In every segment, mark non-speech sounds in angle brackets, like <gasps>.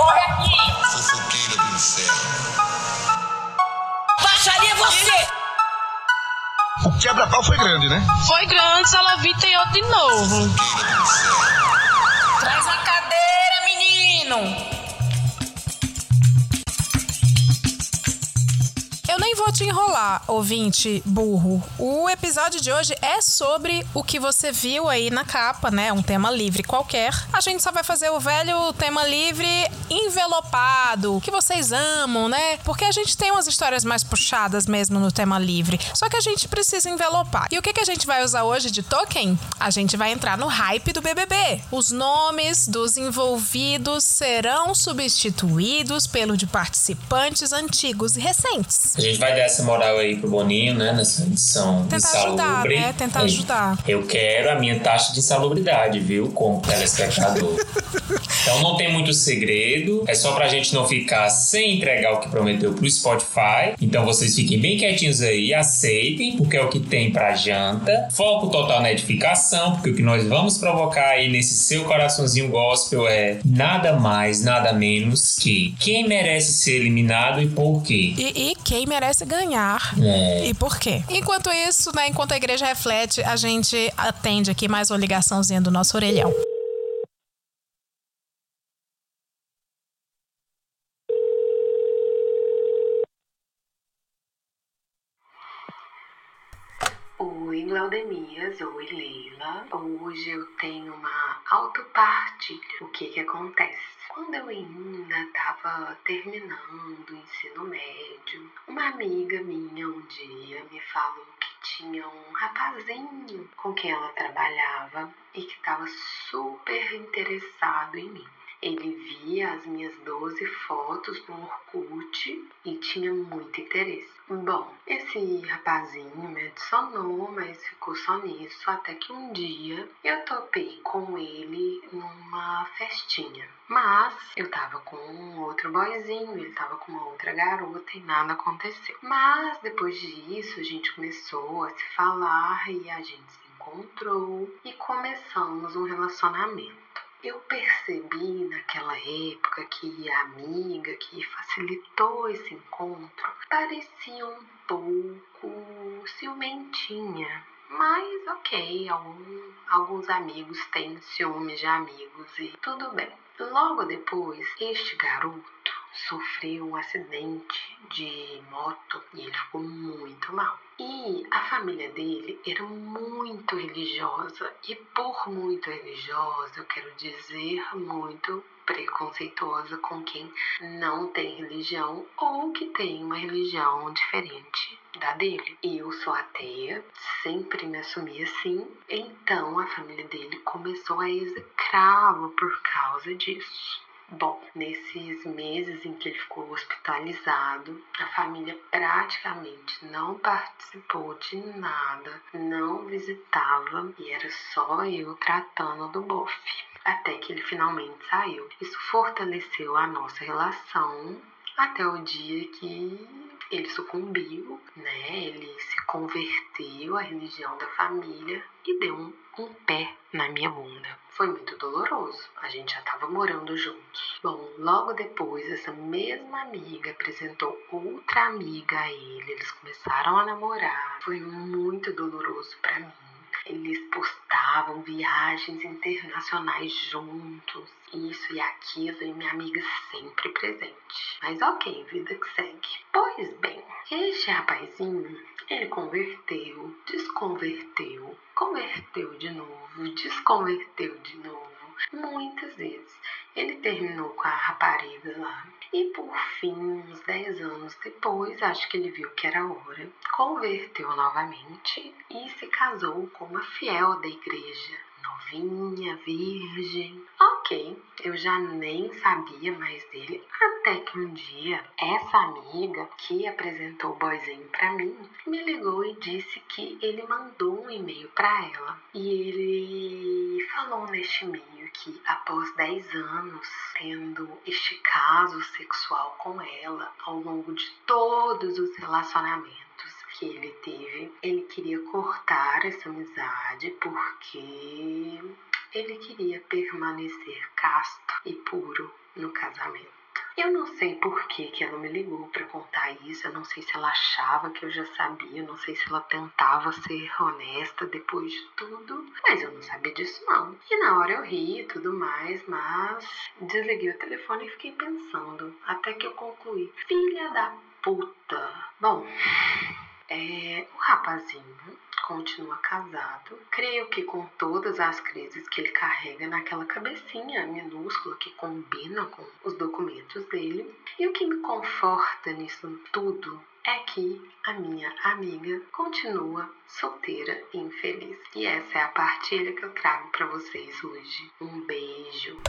corre aqui! Fofoqueira do inferno. Baixaria você! O quebra-pau foi grande, né? Foi grande, Salavita e outro de novo. Fofoqueira do inferno. Traz a cadeira, menino! Nem vou te enrolar, ouvinte burro. O episódio de hoje é sobre o que você viu aí na capa, né? Um tema livre qualquer. A gente só vai fazer o velho tema livre envelopado, que vocês amam, né? Porque a gente tem umas histórias mais puxadas mesmo no tema livre. Só que a gente precisa envelopar. E o que, que a gente vai usar hoje de token? A gente vai entrar no hype do BBB. Os nomes dos envolvidos serão substituídos pelo de participantes antigos e recentes. A gente vai dar essa moral aí pro Boninho, né? Nessa edição Tentar insalubre. ajudar, né? Tentar Aí, ajudar. Eu quero a minha taxa de insalubridade, viu? Como telespectador. <laughs> então não tem muito segredo. É só pra gente não ficar sem entregar o que prometeu pro Spotify. Então vocês fiquem bem quietinhos aí, aceitem, porque é o que tem pra janta. Foco total na edificação, porque o que nós vamos provocar aí nesse seu coraçãozinho gospel é nada mais, nada menos que quem merece ser eliminado e por quê. E, e quem merece ganhar. É. E por quê? Enquanto isso, né, enquanto a igreja reflete, a gente atende aqui mais uma ligaçãozinha do nosso orelhão. Oi, Glaudemias. Oi, Leila. Hoje eu tenho uma autopartilha. O que que acontece? Quando eu ainda estava terminando o ensino médio, uma amiga minha um dia me falou que tinha um rapazinho com quem ela trabalhava e que estava super interessado em mim. Ele via as minhas 12 fotos no Orkut e tinha muito interesse. Bom, esse rapazinho me adicionou, mas ficou só nisso, até que um dia eu topei com ele numa festinha. Mas eu tava com um outro boyzinho, ele tava com uma outra garota e nada aconteceu. Mas depois disso a gente começou a se falar e a gente se encontrou e começamos um relacionamento. Eu percebi naquela época que a amiga que facilitou esse encontro parecia um pouco ciumentinha. Mas ok, algum- alguns amigos têm ciúmes de amigos e tudo bem. Logo depois, este garoto sofreu um acidente de moto e ele ficou muito mal. E a família dele era muito religiosa e por muito religiosa eu quero dizer muito preconceituosa com quem não tem religião ou que tem uma religião diferente da dele. Eu sou ateia, sempre me assumi assim, então a família dele começou a execrá-lo por causa disso. Bom, nesses meses em que ele ficou hospitalizado, a família praticamente não participou de nada, não visitava e era só eu tratando do bofe. Até que ele finalmente saiu. Isso fortaleceu a nossa relação até o dia que ele sucumbiu, né? Ele se converteu à religião da família e deu um, um pé na minha bunda. Foi muito doloroso. A gente já estava morando juntos. Bom, logo depois, essa mesma amiga apresentou outra amiga a ele. Eles começaram a namorar. Foi muito doloroso para mim. Eles postavam viagens internacionais juntos, isso e aquilo, e minha amiga sempre presente. Mas ok, vida que segue. Pois bem, este rapazinho, ele converteu, desconverteu, converteu de novo, desconverteu de novo, muitas vezes. Ele terminou com a rapariga lá. E por fim, uns 10 anos depois, acho que ele viu que era hora, converteu novamente e se casou com uma fiel da igreja. Novinha, virgem. Ok, eu já nem sabia mais dele. Até que um dia, essa amiga que apresentou o boyzinho pra mim me ligou e disse que ele mandou um e-mail pra ela. E ele falou neste e-mail que após 10 anos tendo este caso sexual com ela ao longo de todos os relacionamentos que ele teve, ele queria cortar essa amizade porque ele queria permanecer casto e puro no casamento. Eu não sei por que, que ela me ligou para contar isso, eu não sei se ela achava que eu já sabia, eu não sei se ela tentava ser honesta depois de tudo, mas eu não sabia disso não. E na hora eu ri e tudo mais, mas desliguei o telefone e fiquei pensando, até que eu concluí. Filha da puta. Bom, é, o rapazinho continua casado. Creio que com todas as crises que ele carrega naquela cabecinha minúscula que combina com os documentos dele. E o que me conforta nisso tudo é que a minha amiga continua solteira e infeliz. E essa é a partilha que eu trago para vocês hoje. Um beijo.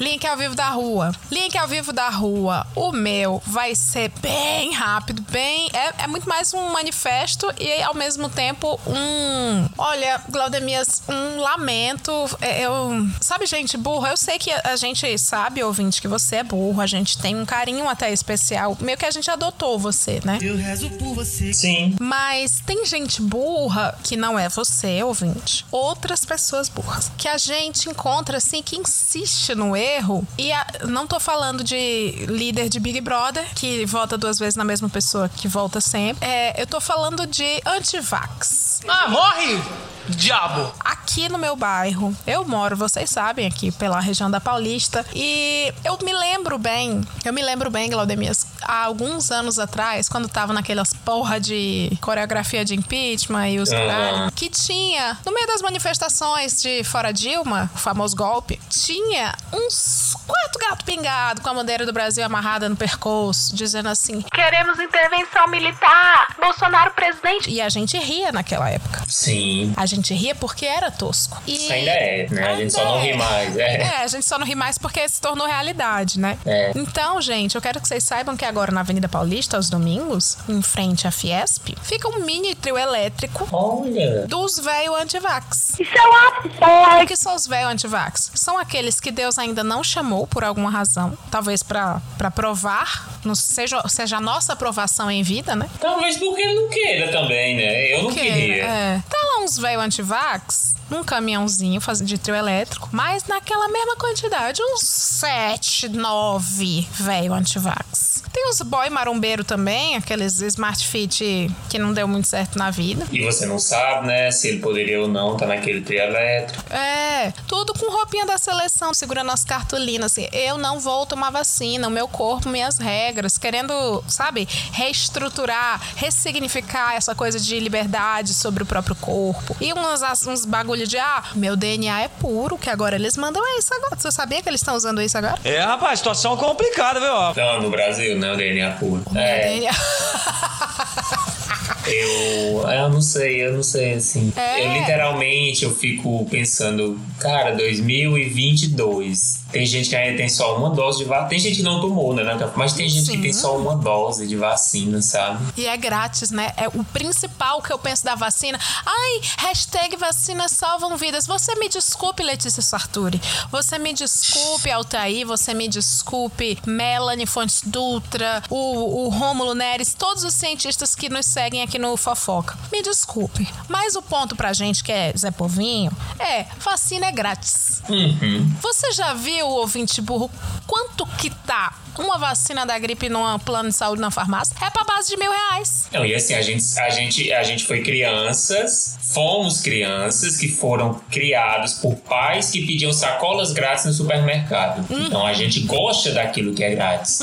Link ao vivo da rua. Link ao vivo da rua. O meu vai ser bem rápido, bem. É, é muito mais um manifesto e ao mesmo tempo um. Olha, Glaudemias, um lamento. É, Eu, sabe, gente burra? Eu sei que a gente sabe, ouvinte, que você é burro. A gente tem um carinho até especial. Meio que a gente adotou você, né? Eu rezo por você. Sim. Mas tem gente burra que não é você, ouvinte. Outras pessoas burras. Que a gente encontra assim, que insiste no erro. E a- não tô falando de líder de Big Brother, que vota duas vezes na mesma pessoa que volta sempre. É, eu tô falando de antivax. Ah, morre, diabo! Aqui no meu bairro, eu moro, vocês sabem, aqui pela região da Paulista. E eu me lembro bem, eu me lembro bem, Glaudemias, há alguns anos atrás, quando tava naquelas porra de coreografia de impeachment e os Aham. caralho, que tinha, no meio das manifestações de Fora Dilma, o famoso golpe, tinha uns quatro gatos pingados com a bandeira do Brasil amarrada no percurso, dizendo assim: queremos intervenção militar, Bolsonaro presidente. E a gente ria naquela época. Sim. A gente ria porque era tosco. E... Isso ainda é, né? A gente só não Ainda ri é. mais. É. É, a gente só não ri mais porque se tornou realidade, né? É. Então, gente, eu quero que vocês saibam que agora na Avenida Paulista, aos domingos, em frente à Fiesp, fica um mini trio elétrico Olha. dos velho antivax. Isso é uma O que são os velho antivax? São aqueles que Deus ainda não chamou por alguma razão, talvez pra provar, não seja, seja a nossa aprovação em vida, né? Talvez porque ele não queira também, né? Eu não Que, queria. É. Tá lá uns velho antivax, num caminhãozinho de trio elétrico, mas naquela mesma quantidade, uns 7, 9 velho antivax. Tem uns boy marombeiro também, aqueles Smart Fit que não deu muito certo na vida. E você não sabe, né? Se ele poderia ou não estar naquele trio elétrico. É, tudo com roupinha da seleção, segurando as cartolinas, assim, eu não vou tomar vacina, o meu corpo, minhas regras, querendo, sabe, reestruturar, ressignificar essa coisa de liberdade sobre o próprio corpo. E uns, uns bagulho de, ah, meu DNA é puro, que agora eles mandam isso agora. Você sabia que eles estão usando isso agora? É, rapaz, situação complicada, viu? Não, no Brasil, né? O DNA puro. É, DNA. <laughs> eu, eu não sei, eu não sei, assim. É. Eu literalmente, eu fico pensando, cara, 2022. Tem gente que ainda tem só uma dose de vacina. Tem gente que não tomou, né? Mas tem gente que tem Sim. só uma dose de vacina, sabe? E é grátis, né? É o principal que eu penso da vacina. Ai, hashtag vacinas salvam vidas. Você me desculpe, Letícia Sarturi. Você me desculpe, Altair. Você me desculpe, Melanie Fontes Dutra, o, o Rômulo Neres, todos os cientistas que nos seguem aqui no Fofoca. Me desculpe. Mas o ponto pra gente que é Zé Povinho é: vacina é grátis. Uhum. Você já viu, ouvinte burro, quanto que tá uma vacina da gripe num plano de saúde na farmácia? É pra base de mil reais. Não, e assim, a gente, a, gente, a gente foi crianças, fomos crianças que foram criados por pais que pediam sacolas grátis no supermercado. Uhum. Então a gente gosta daquilo que é grátis.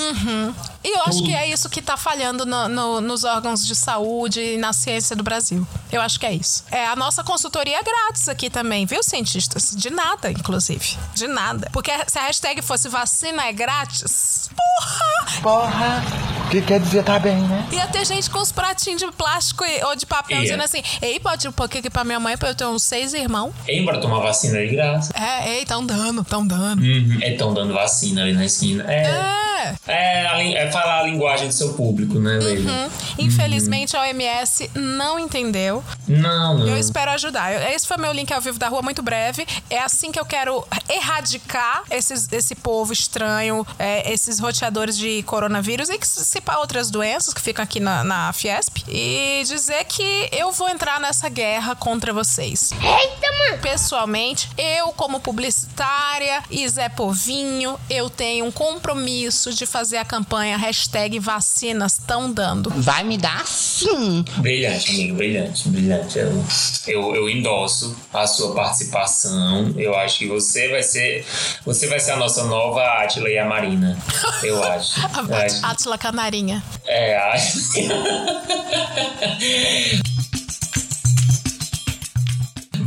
E eu acho que é isso que tá falhando no- no- nos órgãos de saúde e na ciência do Brasil. Eu acho que é isso. É, a nossa consultoria é grátis aqui também, viu, cientistas? De nada, inclusive. De nada. Porque se a hashtag fosse vacina é grátis, porra! Porra, o que quer dizer tá bem, né? Ia ter gente com os pratinhos de plástico e- ou de papel dizendo assim: Ei, pode ir um pouquinho aqui pra minha mãe pra eu ter uns seis irmãos. Ei, bora tomar vacina de graça. É, ei, tão dando, tão dando. Uhum. É tão dando vacina ali na esquina. É, É. é, é falar a linguagem do seu público, né, Leila? Hum, Infelizmente a OMS não entendeu. Não, não. Eu espero ajudar. Esse foi meu link ao vivo da rua, muito breve. É assim que eu quero erradicar esses, esse povo estranho, é, esses roteadores de coronavírus. E que se cipar outras doenças que ficam aqui na, na Fiesp e dizer que eu vou entrar nessa guerra contra vocês. Eita, mano! Pessoalmente, eu, como publicitária e Zé Povinho, eu tenho um compromisso de fazer a campanha hashtag vacinas tão dando. Vai me dar sim. Brilhante, amigo, brilhante, brilhante. Eu, eu, eu endosso a sua participação. Eu acho que você vai ser. Você vai ser a nossa nova Átila e a Marina. Eu <laughs> acho. Eu acho. Atila Canarinha. É, a... <laughs>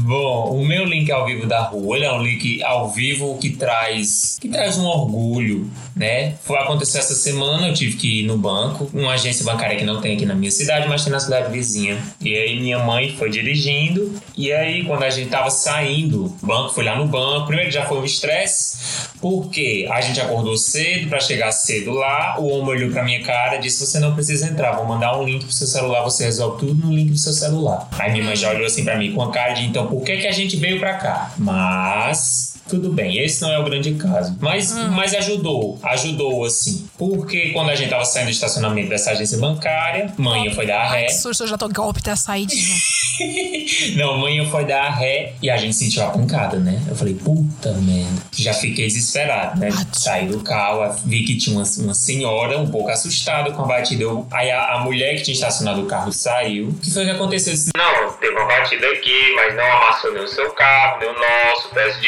Bom, o meu link ao vivo da rua, ele é um link ao vivo que traz que traz um orgulho, né? Foi acontecer essa semana, eu tive que ir no banco, uma agência bancária que não tem aqui na minha cidade, mas tem na cidade vizinha. E aí minha mãe foi dirigindo, e aí quando a gente tava saindo, o banco foi lá no banco, primeiro já foi um estresse, porque a gente acordou cedo para chegar cedo lá, o homem olhou pra minha cara e disse: "Você não precisa entrar, vou mandar um link pro seu celular, você resolve tudo no link do seu celular". Aí minha mãe já olhou assim para mim com a cara de então, por que que a gente veio pra cá? Mas tudo bem, esse não é o grande caso. Mas, mas ajudou, ajudou assim. Porque quando a gente tava saindo do estacionamento dessa agência bancária, manhã foi dar Ai, ré. que susto, eu já tô golpe ter saidinha. Não, manhã foi dar ré e a gente sentiu a pancada, né? Eu falei, puta merda. Já fiquei desesperado, né? Saí do carro, vi que tinha uma, uma senhora um pouco assustada com a batida. Eu- aí a, a mulher que tinha estacionado o carro saiu. O que foi que aconteceu? Não, teve uma batida aqui, mas não amassou nem o seu carro, nem o nosso, peço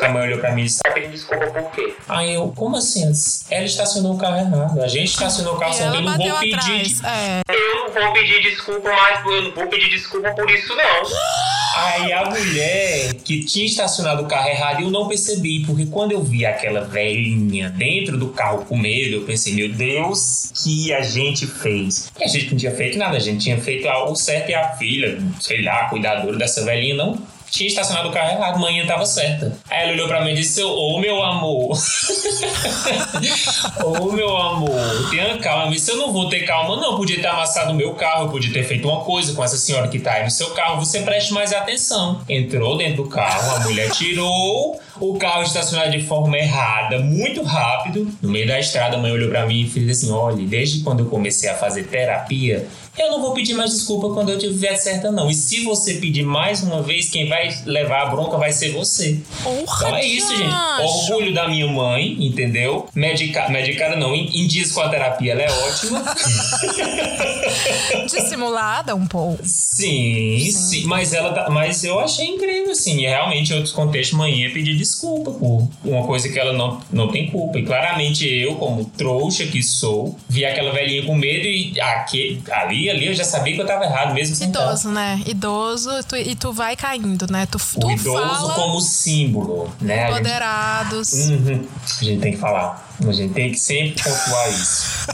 desculpas. A mãe olhou pra mim e disse, tá pedindo desculpa por quê? Aí eu, como assim? Ela estacionou o carro errado. A gente estacionou o carro E certo. ela Eu não vou pedir. atrás. É. Eu não vou pedir desculpa mais, eu não vou pedir desculpa por isso, não. <gasps> Aí a mulher que tinha estacionado o carro errado, eu não percebi, porque quando eu vi aquela velhinha dentro do carro com medo, eu pensei, meu Deus, que a gente fez? E a gente não tinha feito nada, a gente tinha feito o certo e a filha, sei lá, a cuidadora dessa velhinha, não tinha estacionado o carro errado, manhã tava certa. Aí ela olhou pra mim e disse: Ô meu amor, <laughs> ô meu amor, tenha calma. Se eu não vou ter calma, não. Eu podia ter amassado o meu carro, eu podia ter feito uma coisa com essa senhora que tá aí no seu carro. Você preste mais atenção. Entrou dentro do carro, a mulher tirou o carro estacionado de forma errada, muito rápido. No meio da estrada, a mãe olhou pra mim e fez assim: Olha, desde quando eu comecei a fazer terapia, eu não vou pedir mais desculpa quando eu tiver certa, não. E se você pedir mais uma vez, quem vai levar a bronca vai ser você. Porra, Então é isso, gente. Orgulho da minha mãe, entendeu? Medica, medicada não, dias com a terapia ela é ótima. <laughs> Dissimulada um pouco. sim, sim, Mas ela tá- mas eu achei incrível, assim. E realmente, em outros contextos, mãe ia pedir desculpa por uma coisa que ela não, não tem culpa. E claramente eu, como trouxa que sou, vi aquela velhinha com medo e aqui, ali, ali eu já sabia que eu tava errado, mesmo Idoso, né? Idoso, tu- e tu vai caindo, né? Tu, tu O idoso fala como símbolo, né? A gente- empoderados. Uhum. A gente tem que falar. A gente tem que sempre pontuar isso.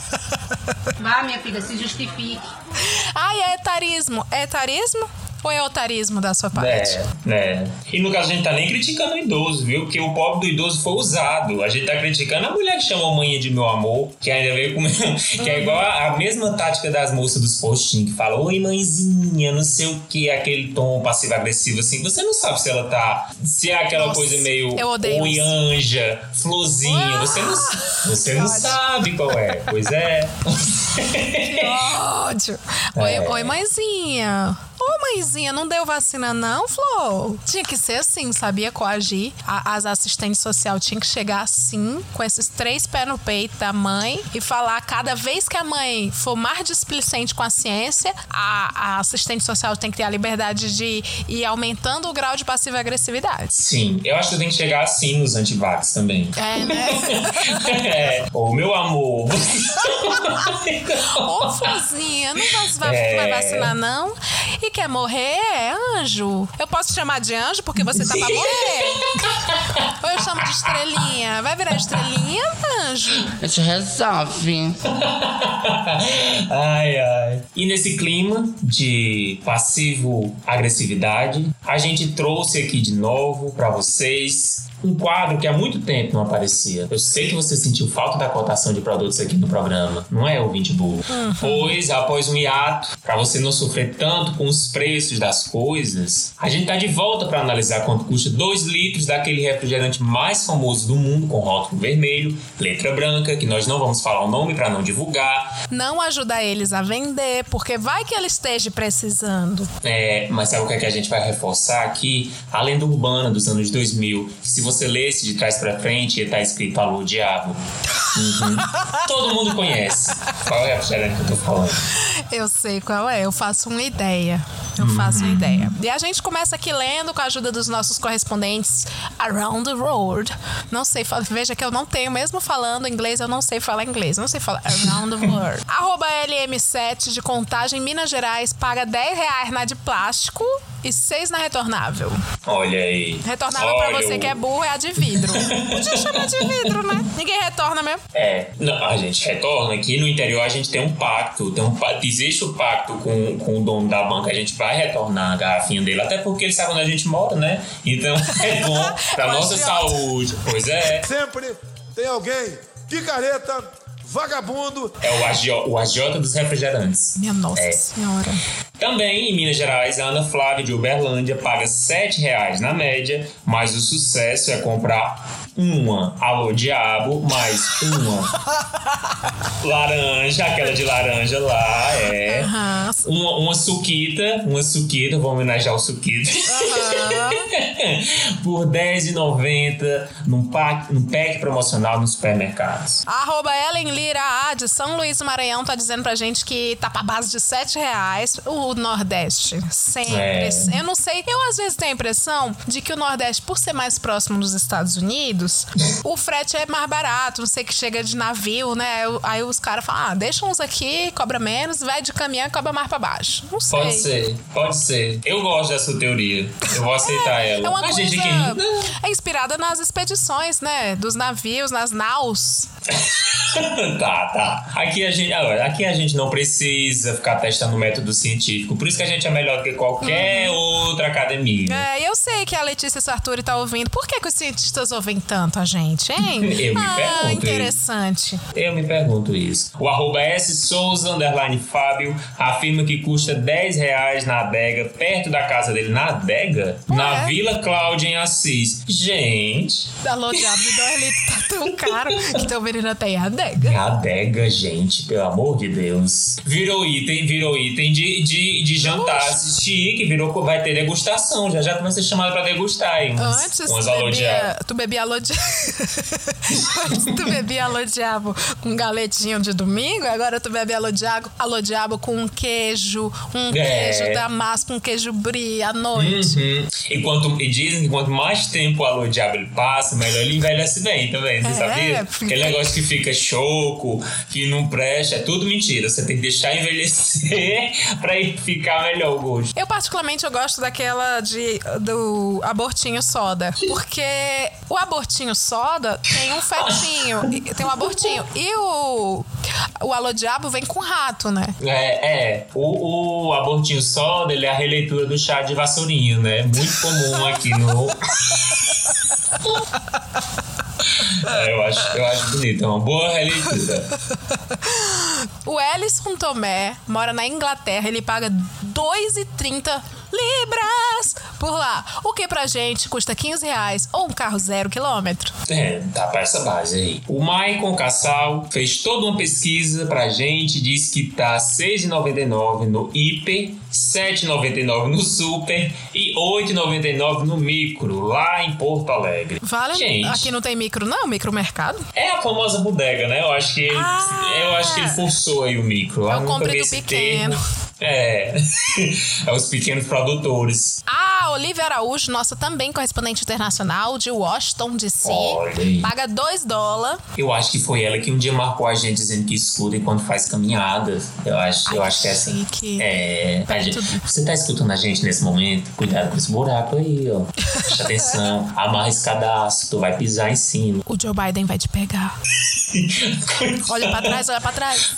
Vá, minha filha, se justifique. Ai, é etarismo. É etarismo? Ou é otarismo da sua parte? É, né? E no caso, a gente tá nem criticando o idoso, viu? Porque o pobre do idoso foi usado. A gente tá criticando a mulher que chama a mãe de meu amor, que ainda veio com. que é igual a, a mesma tática das moças dos postinhos, que falam, oi mãezinha, não sei o que, aquele tom passivo-agressivo assim. Você não sabe se ela tá. Se é aquela Nossa, coisa meio. eu odeio Oi, anja, florzinha. Você não, você não sabe qual é. Pois é. <laughs> Que ódio. Oi, É. oi, mãezinha. Ô, mãezinha, não deu vacina não, Flor? Tinha que ser assim, sabia? Coagir. A- as assistentes sociais tinham que chegar assim, com esses três pés no peito da mãe e falar cada vez que a mãe for mais displicente com a ciência, a, a assistente social tem que ter a liberdade de ir aumentando o grau de passiva agressividade. Sim, eu acho que tem que chegar assim nos antivax também. É, né? <laughs> é. Ô, meu amor. <laughs> Ô, Florzinha, não vai, vai- É. vai vacinar, não? E quer morrer? É anjo. Eu posso te chamar de anjo porque você tá pra morrer? <laughs> Ou eu chamo de estrelinha? Vai virar estrelinha, anjo? A gente resolve. ai, ai. E nesse clima de passivo agressividade, a gente trouxe aqui de novo pra vocês um quadro que há muito tempo não aparecia. Eu sei que você sentiu falta da cotação de produtos aqui no programa, não é, ouvinte burro? Uhum. Pois, após um hiato, para você não sofrer tanto com os preços das coisas, a gente tá de volta para analisar quanto custa 2 litros daquele refrigerante mais famoso do mundo, com rótulo vermelho, letra branca, que nós não vamos falar o nome para não divulgar. Não ajudar eles a vender, porque vai que ele esteja precisando. É, mas sabe o que, é que a gente vai reforçar aqui? A lenda urbana dos anos 2000, que se você lesse de trás para frente, ia estar escrito Alô Diabo. Uhum. <laughs> Todo mundo conhece. Qual é a refrigerante que eu tô falando? Eu sei qual é, eu faço uma ideia. Eu faço uma ideia. E a gente começa aqui lendo com a ajuda dos nossos correspondentes around the world. Não sei, veja que eu não tenho, mesmo falando inglês, eu não sei falar inglês. Não sei falar around the world. <laughs> Arroba LM7 de Contagem, Minas Gerais, paga 10 reais na de plástico e 6 na retornável. Olha aí. Retornável Olha pra você o- que é burro é a de vidro. Podia chamar de vidro, né? Ninguém retorna mesmo. É, não, a gente retorna aqui no interior, a gente tem um pacto, tem um, existe o pacto com, com o dono da banca, a gente vai retornar a garrafinha dele, até porque ele sabe onde a gente mora, né? Então <laughs> é bom pra nossa agiota. saúde. Pois é. Sempre tem alguém picareta, vagabundo. É o, agio, o agiota dos refrigerantes. Minha nossa É. senhora. Também em Minas Gerais, a Ana Flávia de Uberlândia paga 7 reais na média, mas o sucesso é comprar uma Alô Diabo mais uma <laughs> laranja, aquela de laranja lá, é. Aham. Uma, uma suquita, uma suquita, vou homenagear o suquita. <laughs> Por R$10,90 num pack, num pack promocional nos supermercados. Arroba Ellen Lira A, de São Luís do Maranhão, tá dizendo pra gente que tá pra base de 7 reais o Nordeste. Sempre. É. Eu não sei, eu às vezes tenho a impressão de que o Nordeste, por ser mais próximo dos Estados Unidos, o frete é mais barato, não sei que chega de navio, né? Aí- os caras falam, ah, deixa uns aqui, cobra menos, vai de caminhão e cobra mais pra baixo. Não sei. Pode ser, pode ser. Eu gosto dessa teoria. Eu vou aceitar ela. É uma a coisa. gente. É inspirada nas expedições, né? Dos navios, nas naus. <laughs> tá, tá. Aqui a, gente, agora, aqui a gente não precisa ficar testando método científico. Por isso que a gente é melhor do que qualquer outra academia. É, eu sei que a Letícia Sartori tá ouvindo. Por que, que os cientistas ouvem tanto a gente, hein? <laughs> Eu me ah, pergunto interessante. Eu me pergunto isso. O arroba S Souza underline Fábio afirma que custa 10 reais na adega, perto da casa dele. Na adega? Na Ué. Vila Cláudia, em Assis. Gente. Alô, diabo de 2 litros tá tão caro que teu menino até em adega. Adega, gente, pelo amor de Deus. Virou item, virou item de, de, de jantar. Chique, virou. Vai ter degustação. Já já tu vai ser chamado pra degustar aí. Umas, Antes umas tu bebia, tu bebia alô diabo. <laughs> Antes tu bebia alô diabo com galetinho de domingo, agora tu bebe alô diabo, com um queijo, um É. queijo damasco, um queijo brie à noite. Uhum. E, quanto, e dizem que quanto mais tempo o alô diabo ele passa, melhor ele envelhece bem também. Você É, sabia? fica- Aquele negócio que fica choco, que não presta, é tudo mentira. Você tem que deixar envelhecer <laughs> pra ficar melhor o gosto. Eu, particularmente, eu gosto daquela de, do abortinho soda. Porque o abortinho soda tem um fetinho, tem um abortinho. E o, o alô diabo vem com rato, né? É, é. O, o abortinho soda, ele é a releitura do chá de vassourinho, né? Muito comum aqui no. É, eu, acho, eu acho bonito, é uma boa releitura. O Ellison Tomé mora na Inglaterra, ele paga 2,30 libras por lá. O que pra gente custa 15 reais ou um carro zero quilômetro. É, tá pra essa base aí. O Maicon Cassal fez toda uma pesquisa pra gente, disse que tá R$ 6,99 no hiper, R$ 7,99 no super e R$ 8,99 no micro, lá em Porto Alegre. Vale? Gente. Aqui não tem micro, não? Micromercado? É a famosa bodega, né? Eu acho que ele, eu acho que ele forçou aí o micro. É Eu nunca compre vi do pequeno. termo. É. <laughs> é os pequenos produtores. A Olivia Araújo, nossa também correspondente internacional de Washington DC, paga 2 dólares. Eu acho que foi ela que um dia marcou a gente dizendo que escuta enquanto faz caminhadas. Eu acho, eu acho que é essa. chique. É. a gente- você tá escutando a gente nesse momento? Cuidado com esse buraco aí, ó. Presta <laughs> atenção. Amarra esse cadastro, tu vai pisar em cima. O Joe Biden vai te pegar. <laughs> Olha pra trás, olha pra trás.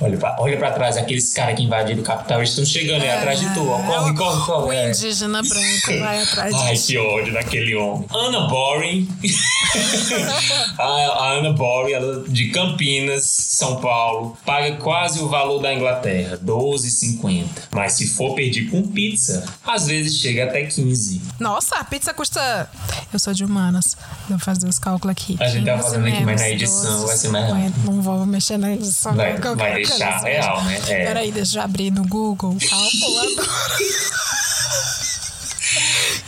olha, pra, olha pra trás, aqueles caras que invadiram o capital, estão chegando aí atrás de tu, ó. É Corre corre, corre, O é. indígena branco <laughs> vai atrás Ai, de que ódio daquele homem. Ana Boring. <laughs> a, a Ana Boring, ela de Campinas, São Paulo, paga quase o valor da Inglaterra, 12,50. Mas se for pedir com pizza, às vezes chega até 15. Nossa, a pizza custa. Eu sou de humanas. Vou fazer os cálculos aqui. A gente tá 15 fazendo aqui, mas na edição 12, vai ser mais 50. Não vou mexer na edição. Vai- vai deixar assim. Real, né? É. Peraí, deixa eu abrir no Google. Calculadora.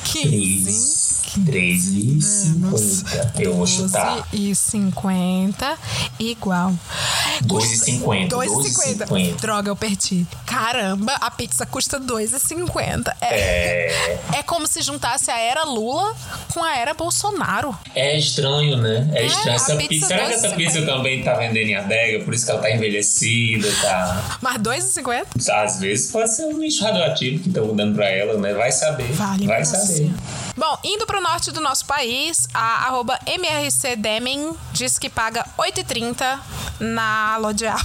15. 13,50. Eu vou chutar. e 50 igual. 2,50. 2,50. 2,50. Droga, eu perdi. Caramba, a pizza custa 2,50. É, É, é como se juntasse a era Lula com a era Bolsonaro. é estranho, né? É, É, estranho. Essa pizza pizza, será que essa 2,50? pizza também tá vendendo em adega? Por isso que ela tá envelhecida, tá? Mas 2,50? Às vezes pode ser um lixo radioativo que estão dando pra ela, né? Vai saber. Vale Vai você. Bom, indo pro norte do nosso país, a arroba diz que paga 8,30 na Lodiabo.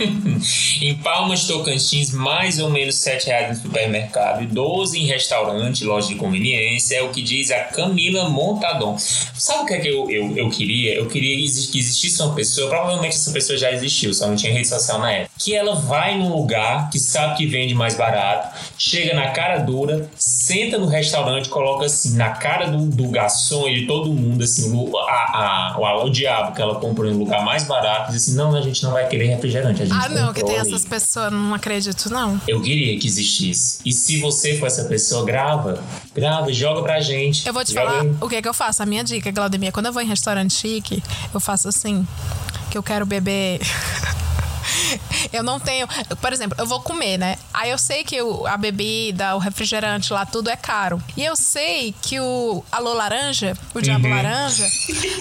<laughs> em Palmas, Tocantins, mais ou menos 7 reais no supermercado e 12 em restaurante, loja de conveniência. É o que diz a Camila Montadon. Sabe o que é que eu, eu, eu queria? Eu queria que existisse uma pessoa, provavelmente essa pessoa já existiu, só não tinha rede social na época. Que ela vai num lugar que sabe que vende mais barato, chega na cara dura, senta no restaurante, coloca assim, na cara do, do garçom e de todo mundo, assim, o, a, a, o, o diabo que ela comprou em um lugar mais barato, diz assim: não, a gente não vai querer refrigerante. Ah, não, que tem comprou ali." essas pessoas, não acredito, não. Eu queria que existisse. E se você for essa pessoa, grava. Grava joga pra gente. Eu vou te Joga falar o que, que eu faço. A minha dica, Glaudemia, quando eu vou em restaurante chique, eu faço assim, que eu quero beber. <laughs> Eu não tenho. Por exemplo, eu vou comer, né? Aí eu sei que o- a bebida, o refrigerante lá, tudo é caro. E eu sei que o Alô Laranja, o Diabo Uhum. Laranja,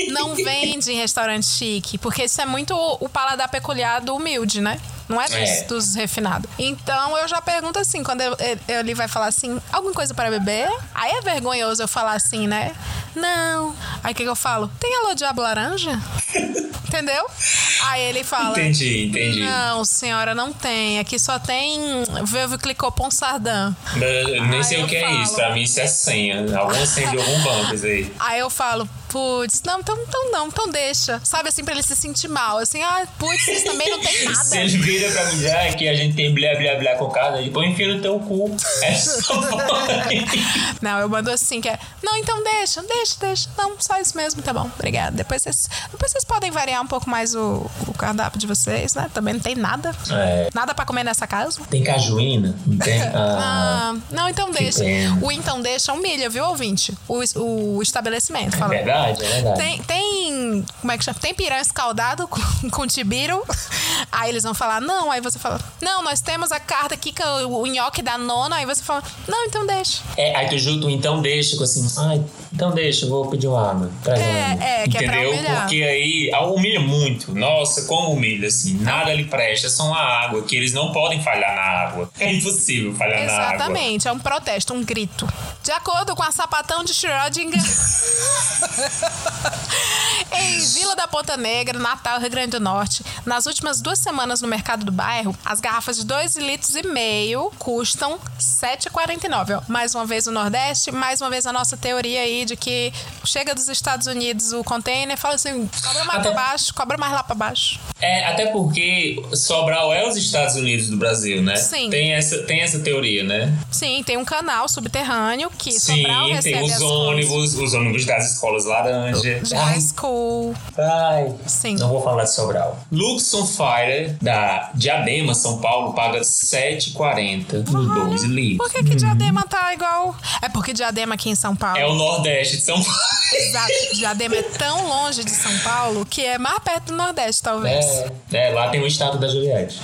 não <laughs> vende em restaurante chique. Porque isso é muito o paladar peculiar do humilde, né? Não é dos, É. dos refinados. Então eu já pergunto assim, quando eu- ele, vai falar assim, alguma coisa para beber? Aí é vergonhoso eu falar assim, né? Não. Aí o que, que eu falo? Tem alô diabo laranja? <laughs> Entendeu? Aí ele fala. Entendi, entendi. Não, senhora, não tem. Aqui só tem Veuve Clicou Ponsardin. Eu nem sei o que é falo. isso. Pra mim isso é senha. Alguma senha de algum banco, isso aí. Aí eu falo, putz, não, então, então não, então deixa. Sabe assim, pra ele se sentir mal. Assim, ah, putz, vocês também não tem nada. Se ele vira pra mim, ah, que a gente tem blá blá blá com casa, ele põe enfia no teu cu. É só <laughs> Não, eu mando assim, que é. Não, então deixa, deixa, deixa. Não, só isso mesmo, tá bom. Obrigada. Depois vocês, depois vocês podem variar um pouco mais o, o cardápio de vocês, né? Também não tem nada. É. Nada pra comer nessa casa. Tem cajuína? Não tem? <laughs> Ah, Ah, não, então deixa. O então deixa humilha, viu, ouvinte? O, o estabelecimento. é Fala. verdade, é verdade. Tem, tem. Como é que chama? Tem piranha escaldado com, <laughs> com tibiru. Aí eles vão falar, não. Aí você fala, não, nós temos a carta aqui com o, o nhoque da nona. Aí você fala, não, então deixa. É, aí tu junta então deixa com assim, ai, então deixa, vou pedir uma água. Traz É, é, que é Entendeu? humilhar. Porque aí humilha muito. Nossa, como humilha, assim. Nada lhe presta, é só uma água, que eles não podem falhar na água. É impossível falhar na água. Exatamente, é um protesto, um grito. De acordo com a sapatão de Schrödinger. <laughs> <laughs> em Vila da Ponta Negra, Natal, Rio Grande do Norte, nas últimas duas semanas no mercado do bairro, as garrafas de 2 litros e meio custam R$ 7,49. ó. Mais uma vez o Nordeste, mais uma vez a nossa teoria aí de que chega dos Estados Unidos o container, fala assim, cobra mais Até- pra baixo, cobra mais lá pra baixo. É, até porque Sobral é os Estados Unidos do Brasil, né? Sim. Tem essa, tem essa teoria, né? Sim, tem um canal subterrâneo que Sim, Sobral tem recebe os as ônibus, os ônibus das escolas laranja. high school. Ai, Sim. não vou falar de Sobral. Luxon Fire, da Diadema, São Paulo, paga R$ 7,40 no 2 litros. Por que, que Diadema tá igual? É porque Diadema aqui em São Paulo. É o Nordeste de São Paulo. Exato. <laughs> Diadema é tão longe de São Paulo que é mais perto do Nordeste, talvez. É, é, lá tem o estado da Juliette.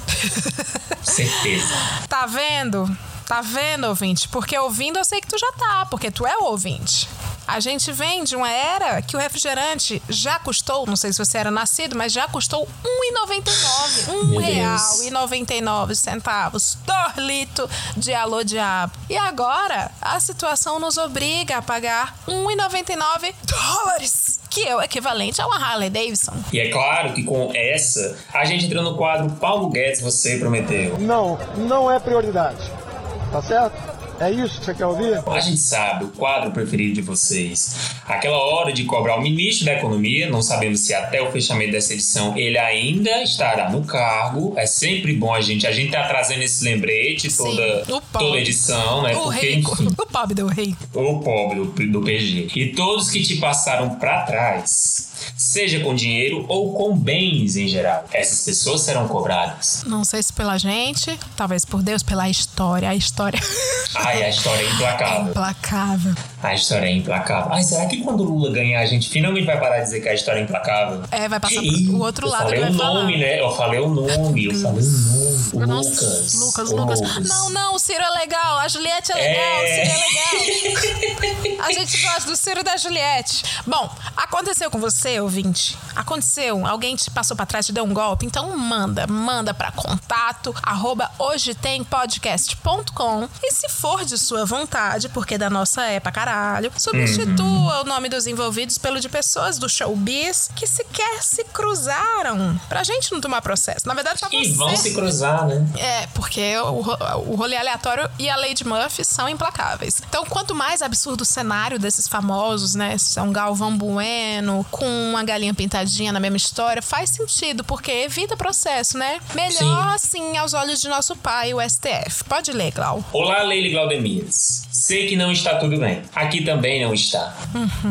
<laughs> Certeza. Tá vendo? Tá vendo, ouvinte? Porque ouvindo eu sei que tu já tá, porque tu é o ouvinte. A gente vem de uma era que o refrigerante já custou, não sei se você era nascido, mas já custou R$1,99. Um Meu real Deus. e 99 centavos. Torlito de alô diabo. E agora, a situação nos obriga a pagar R$1,99 dólares. Que é o equivalente a uma Harley Davidson. E é claro que com essa, a gente entra no quadro Paulo Guedes, você prometeu. Não, não é prioridade. Tá certo? É isso que você quer ouvir? A gente sabe, o quadro preferido de vocês. Aquela hora de cobrar o ministro da Economia, não sabemos se até o fechamento dessa edição ele ainda estará no cargo. É sempre bom a gente, a gente tá trazendo esse lembrete toda, toda edição, né? o Porque, rei, enfim, o pobre do rei. o pobre do, do PG. E todos que te passaram pra trás, seja com dinheiro ou com bens em geral, essas pessoas serão cobradas. Não sei se pela gente, talvez por Deus, pela história. A história <laughs> Ai, a história é é implacável. implacável. A história é implacável. Ai, será que quando o Lula ganhar a gente finalmente vai parar de dizer que a história é implacável? É, vai passar Ih, pro outro eu lado falei que o vai falar. nome, né? Eu falei o nome, eu falei o nome. O Nossa, Lucas. Lucas, Lucas. Lucas. Não, não, o Ciro é legal, a Juliette é legal, É. o Ciro é legal. A gente gosta do Ciro e da Juliette. Bom, aconteceu com você, ouvinte? Aconteceu? Alguém te passou pra trás, te deu um golpe? Então manda, manda pra contato arroba hoje tem podcast.com e se for de sua vontade, porque da nossa é pra caralho, substitua o nome dos envolvidos pelo de pessoas do showbiz que sequer se cruzaram. Pra gente não tomar processo. Na verdade, pra E você. vão se cruzar, né? É, porque o, o rolê aleatório e a Lady Murphy são implacáveis. Então, quanto mais absurdo o cenário desses famosos, né? Se é um Galvão Bueno com uma galinha pintadinha na mesma história, faz sentido, porque evita processo, né? Melhor assim aos olhos de nosso pai, o STF. Pode ler, Glau. Olá, Leile Glaudemias. Sei que não está tudo bem. Aqui também não está.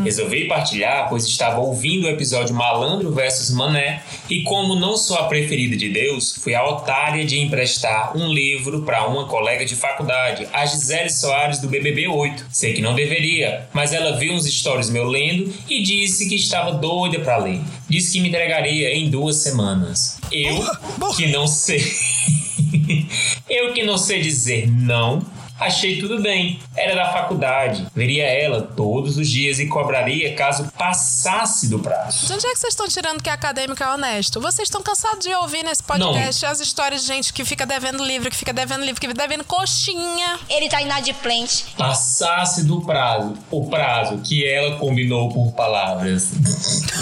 Resolvi partilhar, pois estava ouvindo o episódio Malandro versus Mané e como não sou a preferida de Deus, fui a otária de emprestar um livro para uma colega de faculdade, a Gisele Soares do BBB 8. Sei que não deveria, mas ela viu uns stories meu lendo e disse que estava doida para ler. Disse que me entregaria em duas semanas. Eu, que não sei... <laughs> Eu que não sei dizer não, achei tudo bem. Era da faculdade. Veria ela todos os dias e cobraria caso passasse do prazo. De onde é que vocês estão tirando que é acadêmico é honesto? Vocês estão cansados de ouvir nesse podcast as histórias de gente que fica devendo livro, que fica devendo livro, que fica devendo coxinha. Ele tá inadimplente. Passasse do prazo, o prazo que ela combinou por palavras.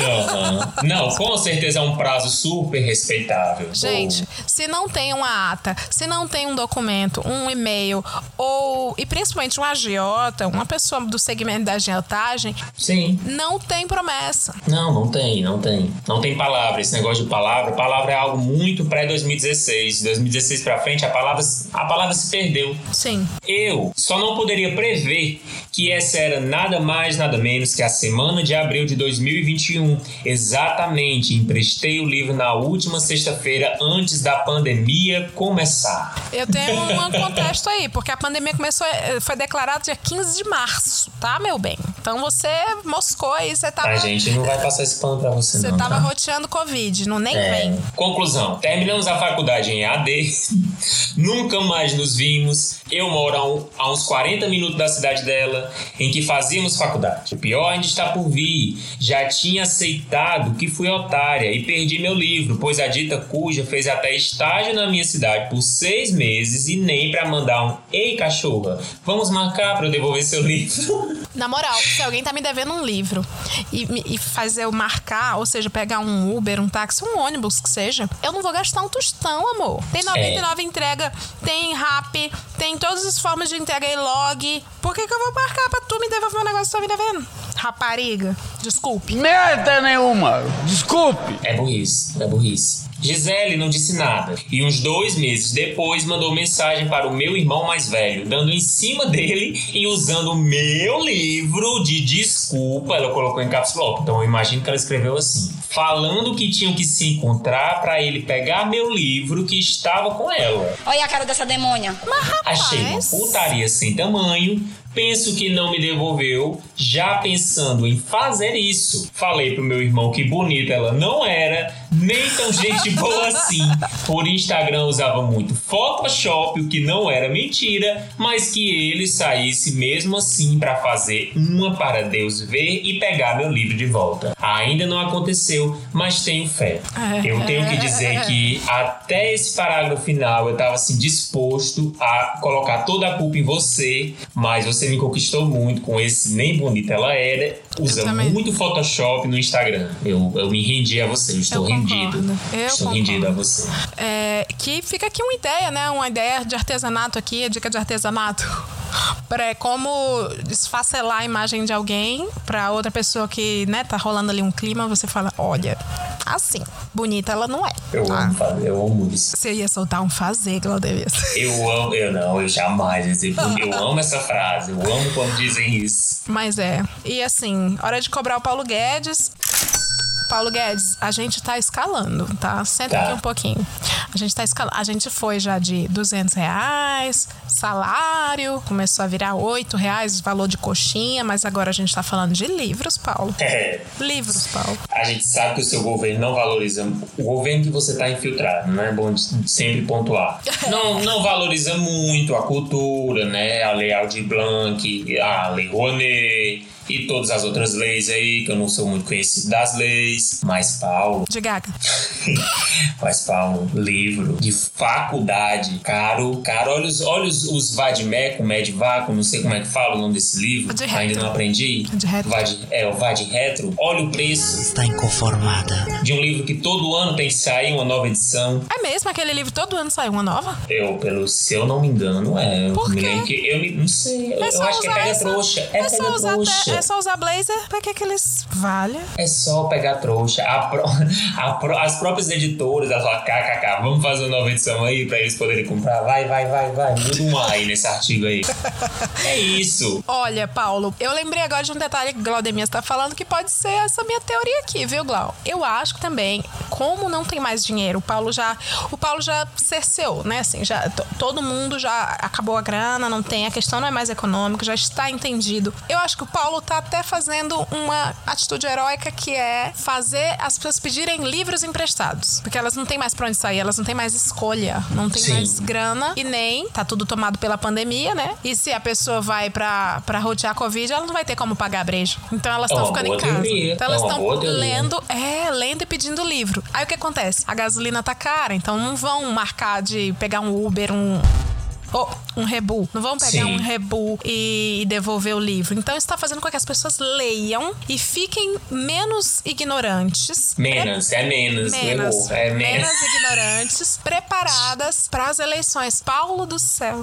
Aham. Não, com certeza é um prazo super respeitável. Gente, se não tem uma ata, se não tem um documento, um e-mail, ou. e principalmente um agiota, uma pessoa do segmento da agiotagem, Sim. não tem promessa. Não, não tem, não tem. Não tem palavra. Esse negócio de palavra, palavra é algo muito pré-2016. 2016 pra frente, a palavra, a palavra se perdeu. Sim. Eu só não poderia prever que essa era nada mais, nada menos que a semana de abril de 2021. Exatamente, emprestei o livro na última sexta-feira antes da pandemia começar. Eu tenho um contexto aí, porque a pandemia começou, eh, foi declarada dia 15 de março, tá, meu bem? Então você moscou aí, você tava. A gente não vai passar esse pano pra você, Você não. tava tá? roteando Covid, não nem É. vem. Conclusão: terminamos a faculdade em AD, <laughs> nunca mais nos vimos. Eu moro a, um- a uns 40 minutos da cidade dela, em que fazíamos faculdade. O pior ainda está por vir. Já tinha aceitado que fui otária e perdi meu livro, pois a dita cuja fez até estágio na minha cidade por seis meses e nem pra mandar um Ei cachorra, vamos marcar pra eu devolver seu livro. Na moral, se alguém tá me devendo um livro e, e fazer eu marcar, ou seja, pegar um Uber, um táxi, um ônibus que seja, eu não vou gastar um tostão, amor. Tem 99 entrega, tem rap, tem todas as formas de entrega e log. Por que, que eu vou marcar pra tu me devolver um negócio que tu tá me devendo? Rapariga, desculpe. Merda nenhuma! Desculpe! É burrice, é burrice. Gisele não disse nada e uns dois meses depois mandou mensagem para o meu irmão mais velho, dando em cima dele e usando o meu livro de desculpa. Ela colocou em caps lock, então eu imagino que ela escreveu assim: falando que tinham que se encontrar para ele pegar meu livro que estava com ela. Olha a cara dessa demônia. Achei uma putaria sem tamanho. Penso que não me devolveu, já pensando em fazer isso. Falei pro meu irmão que bonita ela não era, nem tão gente boa assim. Por Instagram usava muito Photoshop, o que não era mentira, mas que ele saísse mesmo assim para fazer uma para Deus ver e pegar meu livro de volta. Ainda não aconteceu, mas tenho fé. Eu tenho que dizer que até esse parágrafo final eu tava assim disposto a colocar toda a culpa em você, mas você me conquistou muito com esse nem bonita ela era, usando muito Photoshop no Instagram. Eu, eu me rendi a você, eu estou Eu rendido. Eu estou concordo. rendido a você. É, que fica aqui uma ideia, né? Uma ideia de artesanato aqui, dica de artesanato. <laughs> pra como desfacelar a imagem de alguém pra outra pessoa que, né, tá rolando ali um clima, você fala, olha, assim, bonita ela não é. Eu tá? amo fazer, eu amo isso. Você ia soltar um fazer, Claudevias. <laughs> Eu amo, eu não, eu jamais. Eu, eu amo essa frase, eu amo quando dizem isso. Mas é. E assim, hora de cobrar o Paulo Guedes. Paulo Guedes, a gente tá escalando, tá? Senta Tá. aqui um pouquinho. A gente tá escalando. A gente foi já de 200 reais, salário, começou a virar 8 reais, valor de coxinha, mas agora a gente tá falando de livros, Paulo. É, Livros, Paulo. a gente sabe que o seu governo não valoriza o governo que você está infiltrado, não é bom sempre pontuar. <laughs> Não, não valoriza muito a cultura, né? A lei Aldir Blanc, a lei Rouanet e todas as outras leis aí, que eu não sou muito conhecido das leis. Mas, Paulo, De gaga. <laughs> mas, Paulo, livro de faculdade, caro, caro. Olha os, olha os, os Vadmeco, Medvaco, não sei como é que fala o nome desse livro. De Ainda não aprendi. De retro. Vad, é, o Vad Retro. Olha o preço Está inconformada. de um livro que todo ano tem que sair uma nova edição. É mesmo aquele livro todo ano sai uma nova? Eu, pelo se eu não me engano, é. Eu Por quê? eu me- não sei. Eu, É eu acho que é pega essa- trouxa. É, É pega usar, trouxa. é só usar blazer, pra que que eles valem? É só pegar trouxa. A pró- <laughs> a pró- as próprias editoras, elas falam, kkk, vamos fazer uma nova edição aí pra eles poderem comprar. Vai, vai, vai, vai. Muda um aí nesse artigo aí. <laughs> é isso. Olha, Paulo, eu lembrei agora de um detalhe que Glaudemir está falando que pode ser essa minha teoria aqui, viu, Glau? Eu acho que também, como não tem mais dinheiro, o Paulo já, o Paulo já cerceou, né? Assim, já to- todo mundo já acabou a grana, não tem, a questão não é mais econômica, já está entendido. Eu acho que o Paulo tá até fazendo uma atitude heróica que é fazer as pessoas pedirem livros emprestados, porque elas não têm mais pra onde sair, elas não têm mais escolha, não tem Sim. mais grana e nem tá tudo tomado pela pandemia, né? E se a pessoa vai pra, pra rotear a Covid, ela não vai ter como pagar brejo. Então elas estão ficando em casa. teoria, Então elas estão lendo, é, lendo e pedindo livro. Aí o que acontece? A gasolina tá cara, então não vão marcar de pegar um Uber, um Oh, um rebu. Não vão pegar Sim. um rebu e, e devolver o livro. Então isso está fazendo com que as pessoas leiam e fiquem menos ignorantes. Menos, é menos. Menos, é menos. menos ignorantes, preparadas para as eleições. Paulo do céu.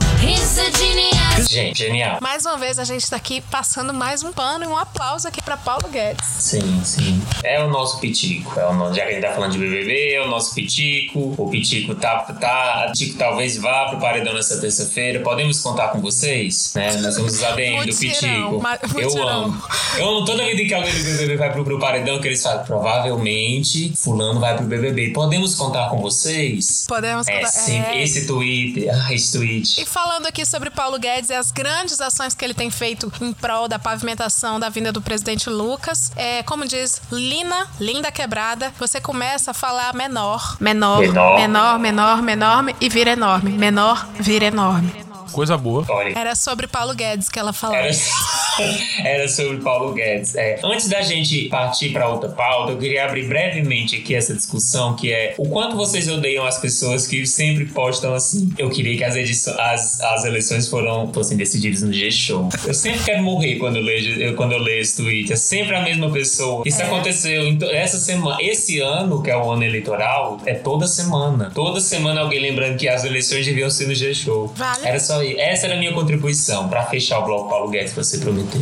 Gente, genial. Mais uma vez a gente está aqui passando mais um pano e um aplauso aqui para Paulo Guedes. Sim, sim. É o nosso pitico. É o nosso, já que a gente tá falando de BBB, é o nosso pitico. O pitico tá. tá o pitico talvez vá pro paredão nessa terça-feira. Podemos contar com vocês? Né? Nós somos os ADM do pitico. Eu amo. Eu amo toda vida que alguém do BBB vai pro, pro paredão que eles falam. Provavelmente Fulano vai pro BBB. Podemos contar com vocês? Podemos É, contar- sim. é. Esse Twitter. Ah, esse tweet. E falando aqui sobre Paulo Guedes e as grandes ações que ele tem feito em prol da pavimentação da vinda do presidente Lucas, é, como diz Lina, linda quebrada, você começa a falar menor, menor, Menor. menor, menor, menor e vira enorme, menor, vira enorme. Аминь. Coisa boa. Olha. Era sobre Paulo Guedes que ela falava. Era, <laughs> era sobre Paulo Guedes. É, antes da gente partir para outra pauta, eu queria abrir brevemente aqui essa discussão, que é o quanto vocês odeiam as pessoas que sempre postam assim. Eu queria que as, edições, as, as eleições foram, fossem decididas no G-Show. Eu sempre quero morrer quando eu leio, eu- quando eu leio esse tweet. É sempre a mesma pessoa. Isso aconteceu em to- essa semana. Esse ano, que é o ano eleitoral, é toda semana. Toda semana alguém lembrando que as eleições deviam ser no G-Show. Vale. Era só isso. Essa era a minha contribuição para fechar o bloco Paulo Guedes que você prometeu.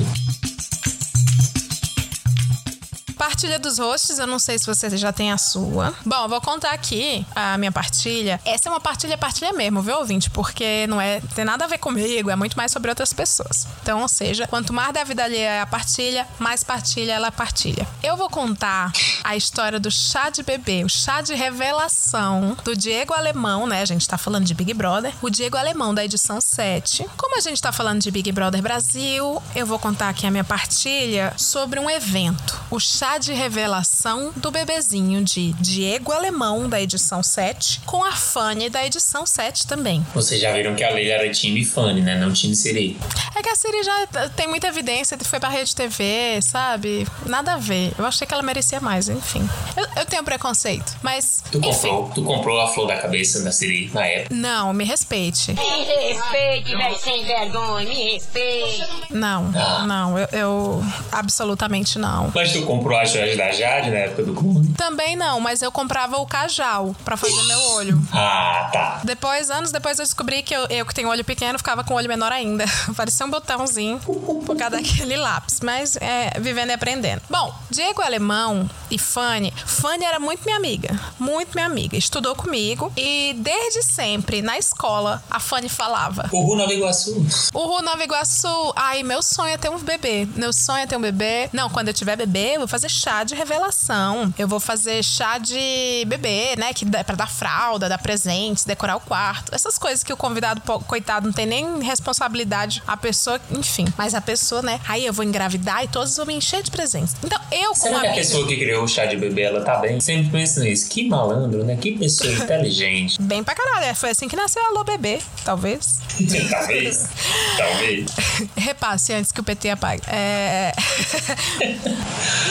Partilha dos hosts, eu não sei se você já tem a sua. Bom, eu vou contar aqui a minha partilha. Essa é uma partilha, partilha mesmo, viu, ouvinte? Porque não é tem nada a ver comigo, é muito mais sobre outras pessoas. Então, ou seja, quanto mais da vida alheia é a partilha, mais partilha ela partilha. Eu vou contar a história do chá de bebê, o chá de revelação do Diego Alemão, né? A gente tá falando de Big Brother. O Diego Alemão da edição 7. Como a gente tá falando de Big Brother Brasil, eu vou contar aqui a minha partilha sobre um evento. O chá de revelação do bebezinho de Diego Alemão da edição 7 com a Fanny da edição 7 também. Vocês já viram que a Leila era time Fanny, né? Não time Siri. É que a Siri já tem muita evidência, foi pra rede TV, sabe? Nada a ver. Eu achei que ela merecia mais, enfim. Eu, eu tenho preconceito, mas. Tu enfim. comprou, tu comprou a flor da cabeça da Siri na época. Não, me respeite. Me respeite, velho sem vergonha, me respeite. Não, Ah. não, eu, eu- absolutamente não. Mas tu comprou a Jorge da Jade na época do clone? Também não, mas eu comprava o cajal pra fazer meu olho. Ah, tá. Depois, anos depois, eu descobri que eu, eu que tenho olho pequeno ficava com o olho menor ainda. <laughs> Parecia um botãozinho por causa daquele lápis. Mas é, vivendo e aprendendo. Bom, Diego Alemão e Fanny. Fanny era muito minha amiga. Muito minha amiga. Estudou comigo. E desde sempre, na escola, a Fanny falava. O Ru Nova Iguaçu. O Ru Nova Iguaçu. Ai, meu sonho é ter um bebê. Meu sonho é ter um bebê. Não, quando eu tiver bebê, eu vou fazer chá de revelação. Eu vou fazer chá de bebê, né? Que dá pra dar fralda, dar presentes, decorar o quarto. Essas coisas que o convidado, coitado, não tem nem responsabilidade. A pessoa, enfim. Mas a pessoa, né? Aí eu vou engravidar e todos vão me encher de presentes. Então, eu, como Será que a pessoa que criou o chá de bebê, ela tá bem? Sempre penso nisso. Que malandro, né? Que pessoa <laughs> inteligente. Bem pra caralho. É, Foi assim que nasceu a Alô Bebê, talvez. <laughs> Talvez. Talvez. <laughs> Repasse antes que o PT apague. É...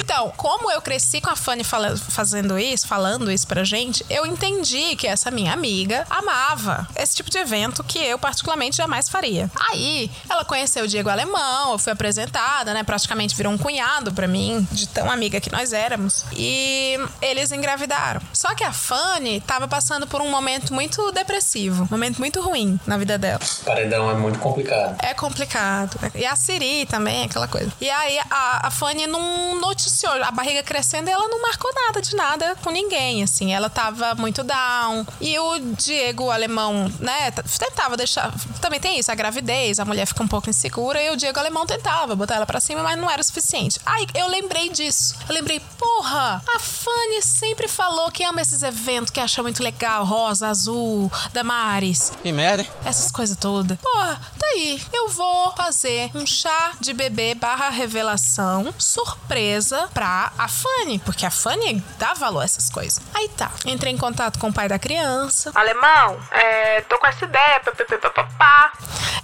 então, como eu cresci com a Fanny fazendo isso, falando isso pra gente, eu entendi que essa minha amiga amava esse tipo de evento que eu, particularmente, jamais faria. Aí, ela conheceu o Diego Alemão, eu fui apresentada, né? Praticamente virou um cunhado pra mim, de tão amiga que nós éramos. E eles engravidaram. Só que a Fanny tava passando por um momento muito depressivo, um momento muito ruim na vida dela. Paredão é muito complicado. É complicado. E a Siri também, aquela coisa. E aí a, a Fanny não noticiou, a barriga crescendo ela não marcou nada de nada com ninguém, assim. Ela tava muito down. E o Diego o alemão, né, tentava deixar. Também tem isso, a gravidez, a mulher fica um pouco insegura e o Diego alemão tentava botar ela pra cima, mas não era o suficiente. Aí eu lembrei disso. Eu lembrei, porra, a Fanny sempre falou que ama esses eventos que acha muito legal, rosa, azul, Damares. Que merda, hein? Essas coisas todas. Porra, tá aí. Eu vou fazer um chá de bebê barra revelação surpresa pra a Fanny. Porque a Fanny dá valor a essas coisas. Aí tá. Entrei em contato com o pai da criança. Alemão, é, tô com essa ideia, papapá.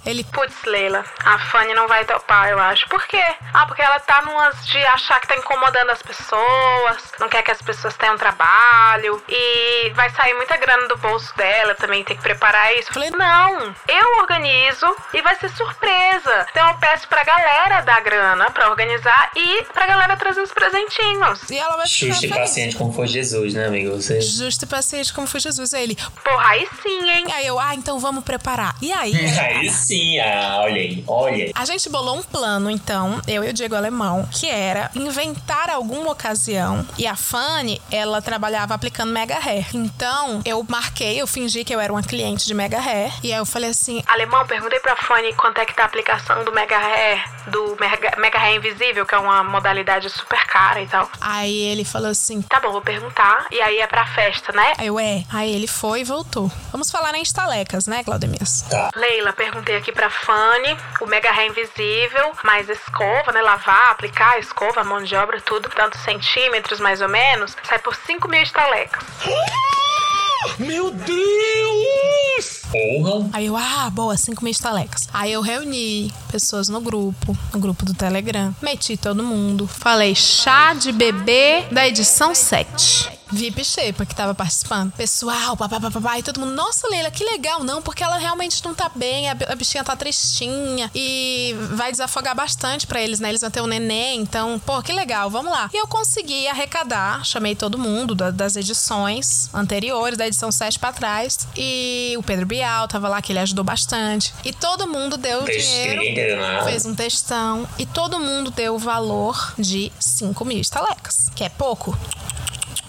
Ele, Putz, Leila, a Fanny não vai topar, eu acho. Por quê? Ah, porque ela tá numas de achar que tá incomodando as pessoas, não quer que as pessoas tenham trabalho e vai sair muita grana do bolso dela também, tem que preparar isso. Eu falei, não, eu organizo e vai ser surpresa. Então eu peço pra galera dar grana pra organizar e pra galera trazer os presentinhos. e ela vai ficar Xuxa e paciente como foi Jesus, né, amigo? Você... Justo e paciente como foi Jesus. Aí ele, Porra, aí sim, hein? aí eu, ah, então vamos preparar. E aí? <laughs> Aí sim, ah, olha aí, olha. A gente bolou um plano, então, eu e o Diego Alemão, que era inventar alguma ocasião. E a Fanny, ela trabalhava aplicando Mega Hair. Então, eu marquei, eu fingi que eu era uma cliente de Mega Hair. E aí eu falei assim: Alemão, perguntei pra Fanny quanto é que tá a aplicação do Mega Hair, do Mega, Mega Hair Invisível, que é uma modalidade super cara e tal. Aí ele falou assim. Tá bom, vou perguntar. E aí é pra festa, né? Aí eu, é. Aí ele foi e voltou. Vamos falar em estalecas, né, Claudemias? Tá. Leila, perguntei aqui pra Fanny, o Mega Hair Invisível, mais escova, né? Lavar, aplicar a escova, mão de obra, tudo, tantos centímetros mais ou menos, sai por 5 mil estalecas. Meu Deus! Porra. Aí eu, ah, boa, 5 mil estalecas. Aí eu reuni pessoas no grupo, no grupo do Telegram. Meti todo mundo. Falei, chá de bebê da edição 7. VIP Shaper que tava participando. Pessoal, papapá, e todo mundo, nossa, Leila, que legal, não, porque ela realmente não tá bem, a, bi- a bichinha tá tristinha e vai desafogar bastante pra eles, né? Eles vão ter um neném, então, pô, que legal, vamos lá. E eu consegui arrecadar, chamei todo mundo da- das edições anteriores, da edição 7 pra trás, e o Pedro Bial tava lá, que ele ajudou bastante. E todo mundo deu que dinheiro. nada. Fez um textão e todo mundo deu o valor de 5 mil estalecas, que é pouco.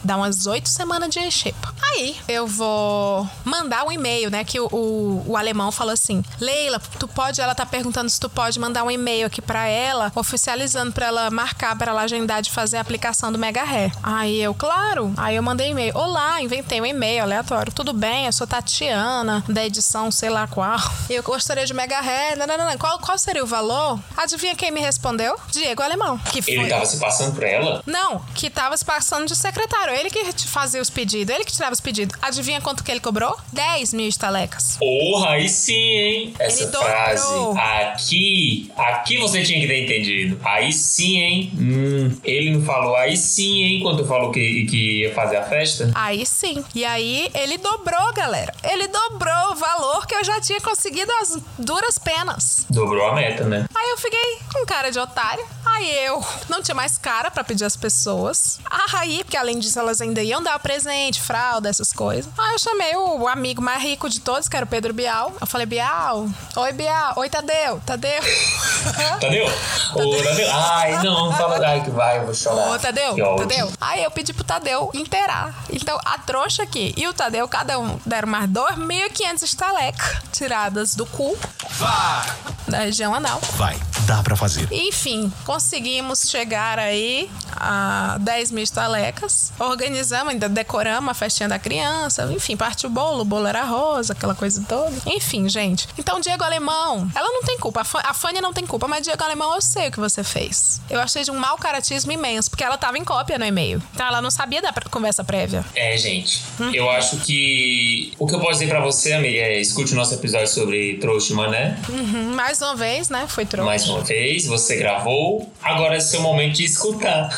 Dá umas oito semanas de xepa. Aí eu vou mandar um e-mail, né? Que o, o, o alemão falou assim: Leila, tu pode. Ela tá perguntando se tu pode mandar um e-mail aqui pra ela, oficializando pra ela marcar pra ela agendar de fazer a aplicação do Mega Hair. Aí eu, claro. Aí eu mandei e-mail. Olá, inventei um e-mail aleatório. Tudo bem? Eu sou Tatiana, da edição sei lá qual. Eu gostaria de Mega não, não. Qual, qual seria o valor? Adivinha quem me respondeu? Diego Alemão. Que foi. Ele tava se passando por ela? Não, que tava se passando de secretário. Ele que te fazia os pedidos, ele que tirava os pedidos. Adivinha quanto que ele cobrou? 10 mil estalecas. Porra, aí sim, hein? Essa Ele dobrou. frase. Aqui, aqui você tinha que ter entendido. Aí sim, hein? Hum, ele não falou aí sim, hein? Quando falou que, que ia fazer a festa? Aí sim. E aí ele dobrou, galera. Ele dobrou o valor que eu já tinha conseguido às duras penas. Dobrou a meta, né? Aí eu fiquei com cara de otário. Aí eu não tinha mais cara pra pedir às pessoas. Aí, porque além disso elas ainda iam dar presente, fralda, essas coisas. Aí eu chamei o amigo mais rico de todos, que era o Pedro Bial. Eu falei, Bial, oi Bial, oi Tadeu, Tadeu. <laughs> Tadeu? Ô, Tadeu? Ai, não, fala. Ai, que vai, eu vou chorar. Ô, Tadeu, Que. Tadeu. Aí eu pedi pro Tadeu inteirar. Então, a trouxa aqui e o Tadeu, cada um deram mais 2.500 estalecas tiradas do cu Vai! da região anal. Vai, dá pra fazer. Enfim, conseguimos chegar aí a 10 mil estalecas. Organizamos, ainda decoramos a festinha da criança. Enfim, parte o bolo, o bolo era rosa, aquela coisa toda. Enfim, gente. Então, Diego Alemão, ela não tem culpa. A Fa- A Fânia não tem culpa, mas Diego Alemão, eu sei o que você fez. Eu achei de um mau caratismo imenso, porque ela tava em cópia no e-mail. Então, ela não sabia da conversa prévia. É, gente. Eu acho que. O que eu posso dizer pra você, amiga, é escute o nosso episódio sobre trouxa e mané. Uhum, mais uma vez, né? Foi trouxa. Mais uma vez, você gravou. Agora é seu momento de escutar.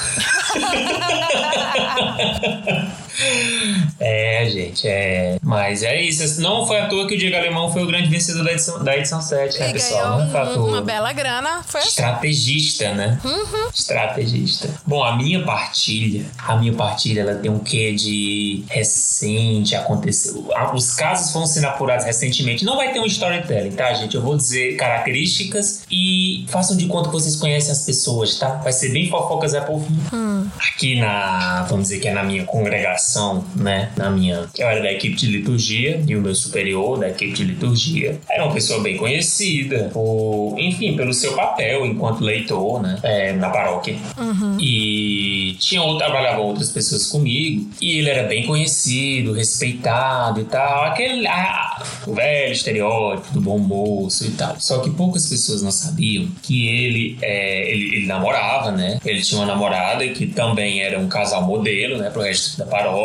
<laughs> é, gente, é. Mas é isso. Não foi à toa que o Diego Alemão foi o grande vencedor da edição, da edição 7, né, E pessoal? Não foi à toa. uma bela grana. Foi assim. Estrategista, né? Uhum. Estrategista. Bom, a minha partilha, a minha partilha, ela tem um quê de recente, aconteceu. Os casos foram sendo apurados recentemente. Não vai ter um storytelling, tá, gente? Eu vou dizer características e façam de conta que vocês conhecem as pessoas, tá? Vai ser bem fofocas é povinho. Aqui na, vamos dizer que é na minha congregação, né? Na minha, eu era da equipe de liturgia e o meu superior da equipe de liturgia era uma pessoa bem conhecida, por, enfim, pelo seu papel enquanto leitor, né? É, na paróquia. E tinha outro, trabalhavam outras pessoas comigo e ele era bem conhecido, respeitado e tal, aquele ah, o velho estereótipo do bom moço e tal. Só que poucas pessoas não sabiam que ele, é, ele, ele namorava, né? Ele tinha uma namorada que também era um casal modelo, né? Pro resto da paróquia.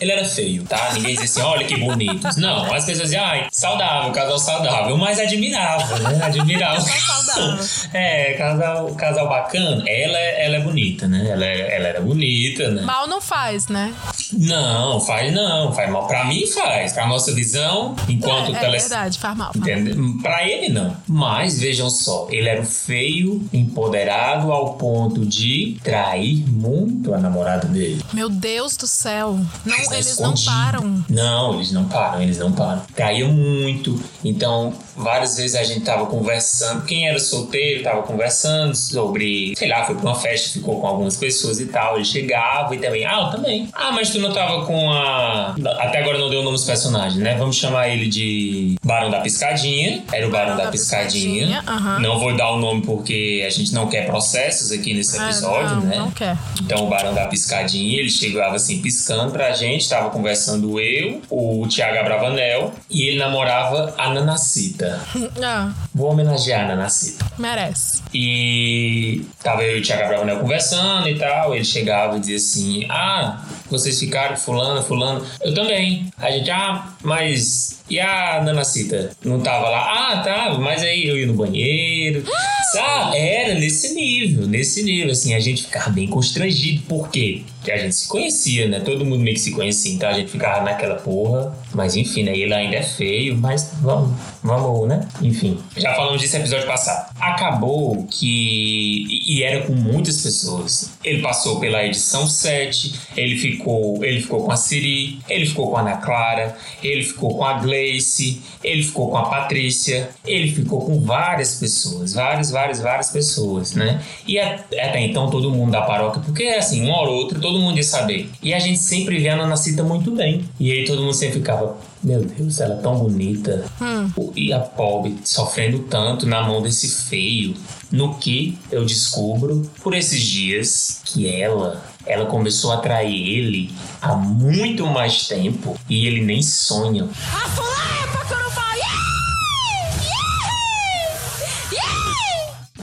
Ele era feio, tá? Ninguém dizia assim, olha que bonitos. Não, as pessoas diziam, ai, saudável, casal saudável, mas admirável, né? Admirável. <laughs> é, casal, casal bacana. Ela, é- ela é bonita, né? Ela, é- ela era bonita, né? Mal não faz, né? Não, faz não, faz mal. Pra mim faz. Pra nossa visão, enquanto é, é tele... verdade, faz mal. Entende? Pra ele não. Mas vejam só, ele era feio, empoderado ao ponto de trair muito a namorada dele. Meu Deus do céu. Não, Mas é eles não param. Não, eles não param, eles não param. Traía muito. Então, várias vezes a gente tava conversando. Quem era solteiro tava conversando sobre, sei lá, foi pra uma festa, ficou com algumas pessoas e tal. Ele chegava e também, ah, eu também. Ah, mas tu não tava com a. Até agora não deu o nome dos personagens, né? Vamos chamar ele de Barão da Piscadinha. Era o Barão, da, da Piscadinha. Piscadinha, aham. Não vou dar o nome porque a gente não quer processos aqui nesse Ah, episódio, não, né? Não quer. Então o Barão da Piscadinha, ele chegava assim piscando pra gente, tava conversando eu, o Thiago Abravanel, e ele namorava a Nanacita. <laughs> Ah, Vou homenagear a Nanacita. merece. E tava eu e o Thiago Abravanel conversando e tal, ele chegava e dizia assim, ah, vocês ficaram fulano, fulano, eu também. A gente, ah, mas... E a Nanacita? Não tava lá? Ah, tava, mas aí eu ia no banheiro. <gasps> Sabe? Era nesse nível, nesse nível, assim, a gente ficava bem constrangido. Por quê? Porque a gente se conhecia, né? Todo mundo meio que se conhecia, então a gente ficava naquela porra. Mas enfim, né? Ele ainda é feio, mas vamos, vamos, né? Enfim, já falamos disso no episódio passado. Acabou que. E era com muitas pessoas. Ele passou pela edição 7, ele ficou, ele ficou com a Siri, ele ficou com a Ana Clara, ele ficou com a Gleice, ele ficou com a Patrícia, ele ficou com várias pessoas, várias, várias, várias pessoas, né? E até então todo mundo da paróquia, porque assim, uma hora ou outra todo mundo ia saber. E a gente sempre via a Nanacita muito bem. E aí todo mundo sempre ficava, meu Deus, ela é tão bonita. E a pobre sofrendo tanto na mão desse feio. No que eu descubro por esses dias que ela, ela começou a atrair ele há muito mais tempo e ele nem sonha.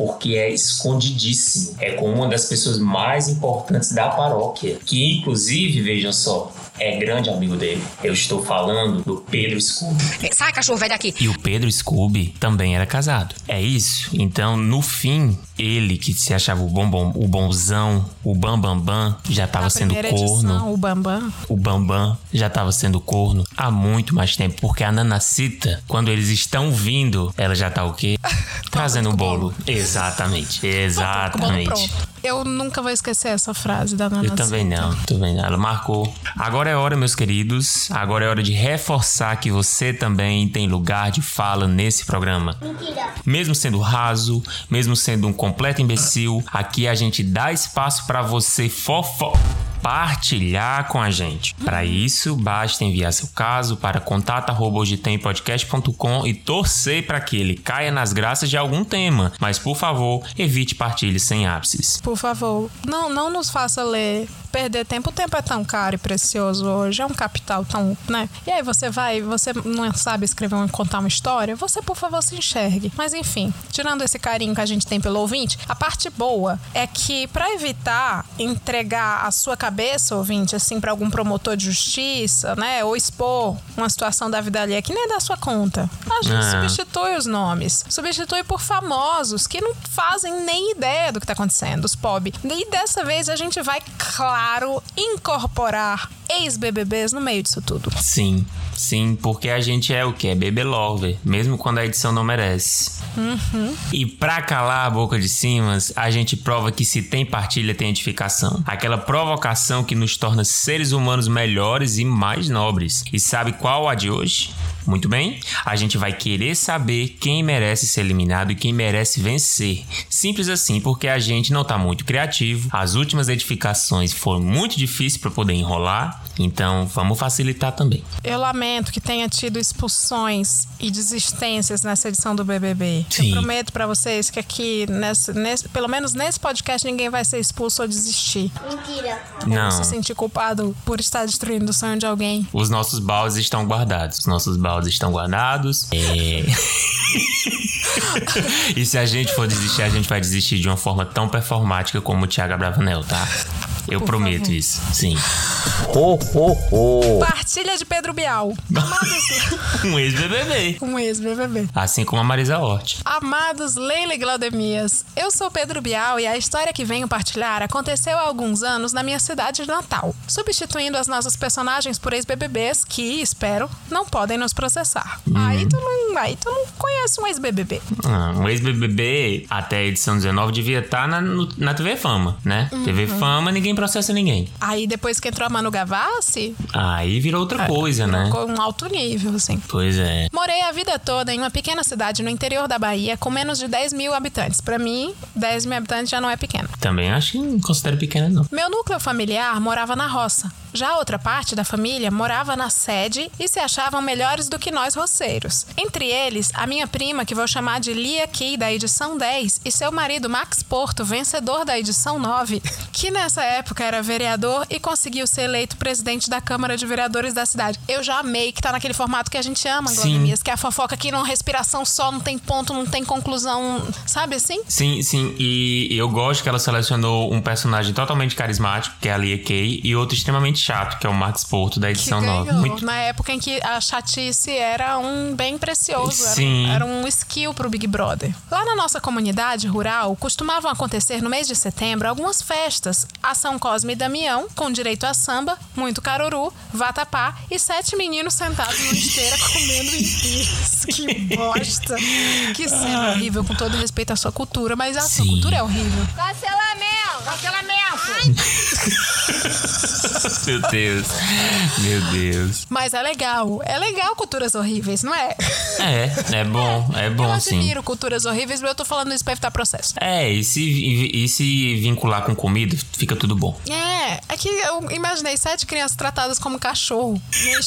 Porque é escondidíssimo. É com uma das pessoas mais importantes da paróquia. Que, inclusive, vejam só, é grande amigo dele. Eu estou falando do Pedro Scooby. Sai, cachorro velho daqui. E o Pedro Scooby também era casado. É isso? Então, no fim, ele que se achava o bombom, o bonzão, o bambambam, bam, bam, já estava sendo corno. Edição, o Bambam. O Bambam já estava sendo corno há muito mais tempo, porque a Nanacita, quando eles estão vindo, ela já tá o quê? <laughs> Trazendo o bolo. Exatamente. Exatamente. Eu nunca vou esquecer essa frase da Nanacita. Eu também não, também não. Ela marcou. Agora é hora, meus queridos. Agora é hora de reforçar que você também tem lugar de fala nesse programa. Mentira. Mesmo sendo raso, mesmo sendo um completo imbecil, aqui a gente dá espaço para você fofo partilhar com a gente. Para isso, basta enviar seu caso para contato@hojetempodcast.com e torcer para que ele caia nas graças de algum tema. Mas por favor, evite partilhe sem ápices. Por favor, não, não nos faça ler perder tempo. O tempo é tão caro e precioso hoje, é um capital tão, né? E aí você vai, você não sabe escrever ou contar uma história, você por favor se enxergue. Mas enfim, tirando esse carinho que a gente tem pelo ouvinte, a parte boa é que para evitar entregar a sua cabeça, ouvinte, assim, para algum promotor de justiça, né, ou expor uma situação da vida alheia que nem é da sua conta, a gente Ah. substitui os nomes, substitui por famosos que não fazem nem ideia do que tá acontecendo, os POB. E dessa vez a gente vai, claro, incorporar ex-BBBs no meio disso tudo. Sim, sim, porque a gente é o que? É bebê lover, mesmo quando a edição não merece. Uhum. E pra calar a boca de cimas, a gente prova que se tem partilha, tem edificação. Aquela provocação que nos torna seres humanos melhores e mais nobres. E sabe qual a de hoje? Muito bem, a gente vai querer saber quem merece ser eliminado e quem merece vencer. Simples assim, porque a gente não tá muito criativo. As últimas edificações foram muito difíceis para poder enrolar, então vamos facilitar também. Eu lamento que tenha tido expulsões e desistências nessa edição do BBB. Sim. Eu prometo pra vocês que aqui, nesse, nesse- pelo menos nesse podcast, ninguém vai ser expulso ou desistir. Mentira. Não. Ou se sentir culpado por estar destruindo o sonho de alguém. Os nossos baldes estão guardados. Os nossos baldes estão guardados. É... <laughs> e se a gente for desistir, a gente vai desistir de uma forma tão performática como o Thiago Abravanel, tá? Eu Por prometo favor. isso, sim. Ho, ho, ho. Partilha de Pedro Bial. Amados... <laughs> Um ex-BBB. um ex-BBB. Assim como a Marisa Hort. Amados Leila e Glaudemias, eu sou Pedro Bial e a história que venho partilhar aconteceu há alguns anos na minha cidade de Natal, substituindo as nossas personagens por ex-BBBs que, espero, não podem nos processar. Aí tu não, aí tu não conhece um ex-BBB. Ah, um ex-BBB até a edição 19 devia estar na, no- na TV Fama, né? TV Uhum. Fama, ninguém processa ninguém. Aí depois que entrou a Manu Gavassi, Aí virou outra coisa, né? ficou um alto nível, assim. Pois é. Morei a vida toda em uma pequena cidade no interior da Bahia com menos de 10 mil habitantes. Pra mim, 10 mil habitantes já não é pequeno. Também acho que não considero pequena, não. Meu núcleo familiar morava na roça. Já a outra parte da família morava na sede e se achavam melhores do que nós roceiros. Entre eles, a minha prima, que vou chamar de Lia Key, da edição 10, e seu marido Max Porto, vencedor da edição 9, <laughs> que nessa época era vereador e conseguiu ser eleito presidente da Câmara de Vereadores da cidade. Eu já amei que tá naquele formato que a gente ama. Glória que é a fofoca que não respiração só, não tem ponto, não tem conclusão, sabe assim? Sim, sim, e eu gosto que ela selecionou um personagem totalmente carismático, que é a Lia Kay, e outro extremamente chato, que é o Max Porto, da edição 9. ganhou. Muito... Na época em que a chatice era um bem precioso, era, Sim. era um skill pro Big Brother. Lá na nossa comunidade rural, costumavam acontecer no mês de setembro algumas festas. A São Cosme e Damião, com direito a samba, muito caruru, vatapá e sete meninos sentados numa esteira comendo empiras. <laughs> Que <laughs> bosta! Que cena horrível, com todo respeito à sua cultura, mas a sua Sim. cultura é horrível. Cancelamento. Cancelamento. <laughs> Meu Deus, meu Deus. Mas é legal. É legal culturas horríveis, não é? É, é bom, é Eu bom sim. admiro culturas horríveis, mas eu tô falando isso pra evitar processo. É, e se, e, e se vincular com comida, fica tudo bom. É, é que eu imaginei sete crianças tratadas como cachorro.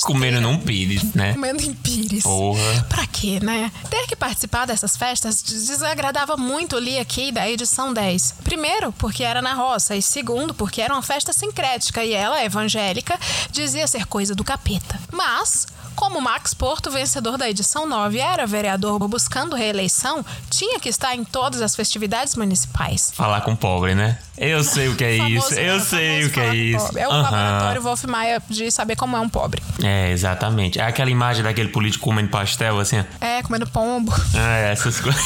Comendo num pires, né? Comendo em pires. Porra. Pra quê, né? Ter que participar dessas festas desagradava muito Lia aqui da edição 10. Primeiro, porque era na roça, e segundo, porque era uma festa sincrética e ela, evangélica, dizia ser coisa do capeta. Mas, Como Max Porto, vencedor da edição 9, era vereador buscando reeleição, tinha que estar em todas as festividades municipais. Falar com pobre, né? Eu sei o que é <laughs> Famoso- isso. Eu sei o que é isso. pobre. É o Aham. laboratório Wolf Maia de saber como é um pobre. É, exatamente. É aquela imagem daquele político comendo pastel, assim. É, comendo pombo. É, essas coisas.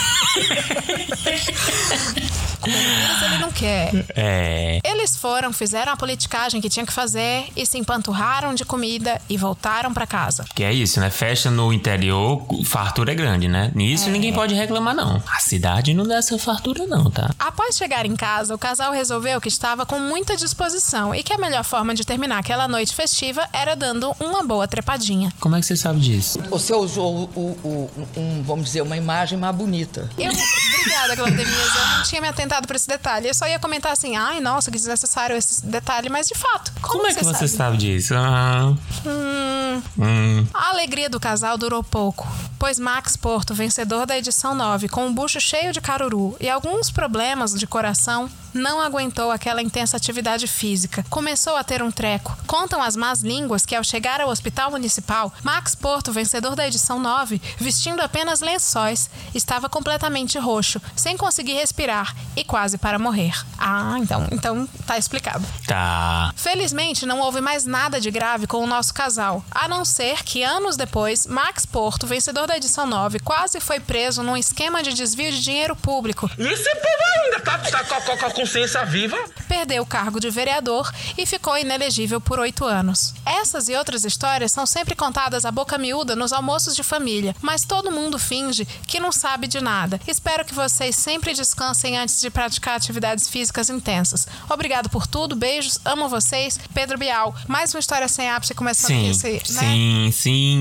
Mas ele não quer. É. Eles foram, fizeram a politicagem que tinha que fazer e se empanturraram de comida e voltaram pra casa. Que é isso, né? Festa no interior, fartura é grande, né? Nisso É. ninguém pode reclamar, não. A cidade não dá essa fartura, não, tá? Após chegar em casa, o casal resolveu que estava com muita disposição e que a melhor forma de terminar aquela noite festiva era dando uma boa trepadinha. Como é que você sabe disso? Você usou, o, o- um, vamos dizer, uma imagem mais bonita. Eu, obrigada, Claudemir, eu não tinha me atentado por esse detalhe. Eu só ia comentar assim, ai, nossa, que desnecessário esse detalhe, mas de fato, como, Como é que você sabe disso? Ah, Hum, hum. A alegria do casal durou pouco, pois Max Porto, vencedor da edição 9, com um bucho cheio de caruru e alguns problemas de coração, não aguentou aquela intensa atividade física. Começou a ter um treco. Contam as más línguas que, ao chegar ao hospital municipal, Max Porto, vencedor da edição 9, vestindo apenas lençóis, estava completamente roxo, sem conseguir respirar e quase para morrer. Ah, então, então tá explicado. Tá. Felizmente, não houve mais nada de grave com o nosso casal, a não ser que anos depois, Max Porto, vencedor da edição 9, quase foi preso num esquema de desvio de dinheiro público. E esse povo ainda tá, tá com a consciência viva? Perdeu o cargo de vereador e ficou inelegível por oito anos. Essas e outras histórias são sempre contadas à boca miúda nos almoços de família, mas todo mundo finge que não sabe de nada. Espero que vocês sempre descansem antes de praticar atividades físicas intensas. Obrigado por tudo, beijos, amo vocês. Pedro Bial, mais uma história sem ápice começando Sim, esse, né? sim, sim,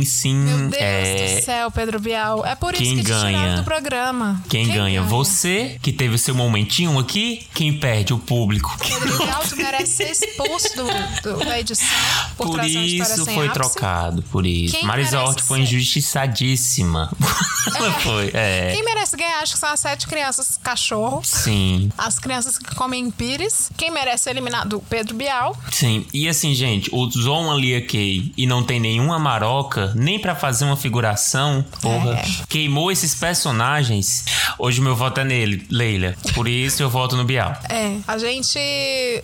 sim. Meu Deus é... do céu, Pedro Bial. É por Quem isso que ganha? do programa. Quem, ganha? Você, que teve o seu momentinho aqui. Quem perde? O público. Pedro Bial, tu merece ser expulso do, do- da edição por, Por isso foi ápice. trocado, por isso. Quem Hort foi injustiçadíssima. Ela <laughs> foi, é. Quem merece ganhar, acho que são as sete crianças cachorro. Sim. As crianças que comem pires. Quem merece ser eliminado? O Pedro Bial. Sim, e assim, gente, usou uma Lia Kay e não tem nenhuma nem pra fazer uma figuração, porra. É. Queimou esses personagens. Hoje o meu voto é nele, Leila. Por isso eu voto no Bial. É, a gente.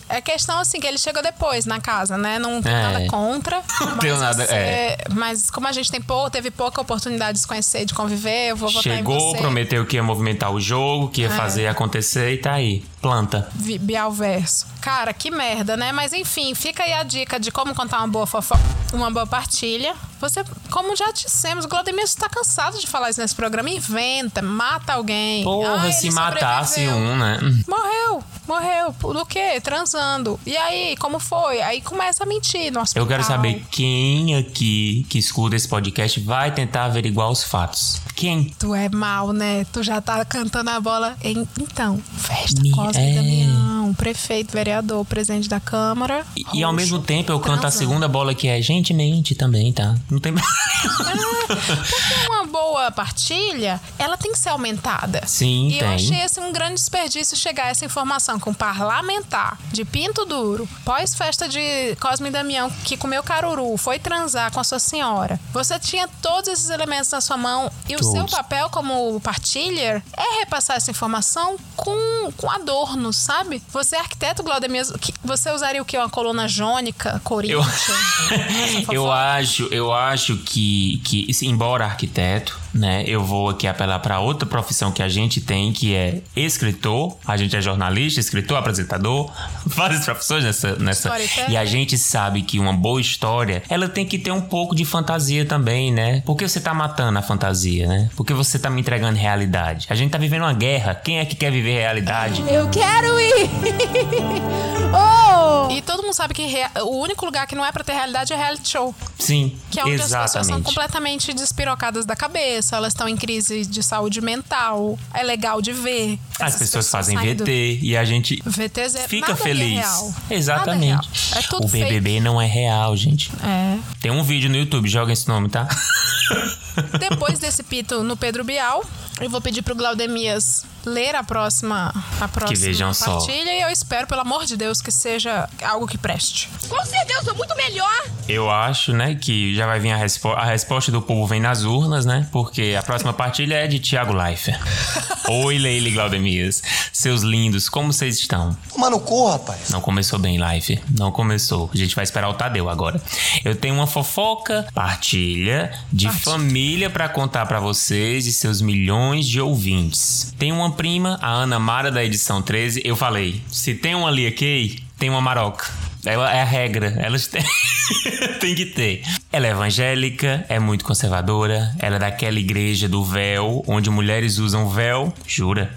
É questão assim que ele chegou depois na casa, né? Não tem É. nada contra. <laughs> Não tenho nada, é. Mas como a gente tem pou, teve pouca oportunidade de se conhecer, de conviver, eu vou votar em Chegou, você. prometeu que ia movimentar o jogo, que ia É. fazer acontecer e tá aí. Planta. Vi- Bial verso. Cara, que merda, né? Mas enfim, fica aí a dica de como contar uma boa fofoca, uma boa partilha. Você, como já dissemos, o Glodemir está cansado de falar isso nesse programa. Inventa, mata alguém. Porra, Ah, se matasse sobreviveu. um, né? Morreu, morreu. Do quê? Transando. E aí, como foi? Aí começa a mentir no hospital. Eu quero saber quem aqui que escuta esse podcast vai tentar averiguar os fatos. Quem? Tu é mal, né? Tu já tá cantando a bola. Então, festa Cosme é. Damião, prefeito, vereador, presidente da Câmara. E, e ao mesmo tempo eu canto a segunda bola que é gentilmente também, tá? Não tem. <laughs> Porque uma boa partilha, ela tem que ser aumentada. Sim, e eu tem. achei assim, um grande desperdício chegar essa informação com um parlamentar de pinto duro, pós-festa de Cosme e Damião, que comeu caruru, foi transar com a sua senhora. Você tinha todos esses elementos na sua mão e o Todos. seu papel como partilher é repassar essa informação com, com sabe? Você é arquiteto, Glaudemir, que- você usaria o que? Uma coluna jônica, Corinthians? <laughs> Essa Eu fofoca? acho, eu acho que, que embora arquiteto, né, eu vou aqui apelar para outra profissão que a gente tem, que é escritor. A gente é jornalista, escritor, apresentador, <laughs> várias profissões nessa, nessa. Storyteller. E a gente sabe que uma boa história, ela tem que ter um pouco de fantasia também, né? Porque você tá matando a fantasia, né? Porque você tá me entregando realidade. A gente tá vivendo uma guerra. Quem é que quer viver realidade? Eu quero ir! <laughs> oh! E todo mundo sabe que rea- o único lugar que não é pra ter realidade é reality show. Sim, Que é onde as pessoas são exatamente. completamente despirocadas da cabeça, elas estão em crise de saúde mental. É legal de ver. As essas pessoas fazem saindo- VT e a gente VT zero. fica é feliz. real. Exatamente. É real. É o BBB fake. não é real, gente. É. Tem um vídeo no YouTube, joga esse nome, tá? Depois desse pito no Pedro Bial, eu vou pedir pro Glaudemias ler a próxima, a próxima vejam só. partilha e eu espero, pelo amor de Deus, que seja algo que preste. Com certeza, eu sou muito melhor. Eu acho, né, que já vai vir a, respo a resposta do povo vem nas urnas, né? Porque a próxima partilha é de Thiago Leifert. <laughs> Oi, Leile Glaudemias. Seus lindos, como vocês estão? Mano, corra, rapaz. Não começou bem, Life. Não começou. A gente vai esperar o Tadeu agora. Eu tenho uma fofoca, partilha de família pra contar pra vocês e seus milhões de ouvintes. Tem uma prima, a Ana Mara da edição 13. Eu falei, se tem uma Lia Kay, tem uma Maroca. Ela é a regra, elas <laughs> têm. tem que ter. Ela é evangélica, é muito conservadora, ela é daquela igreja do véu, onde mulheres usam véu. Jura?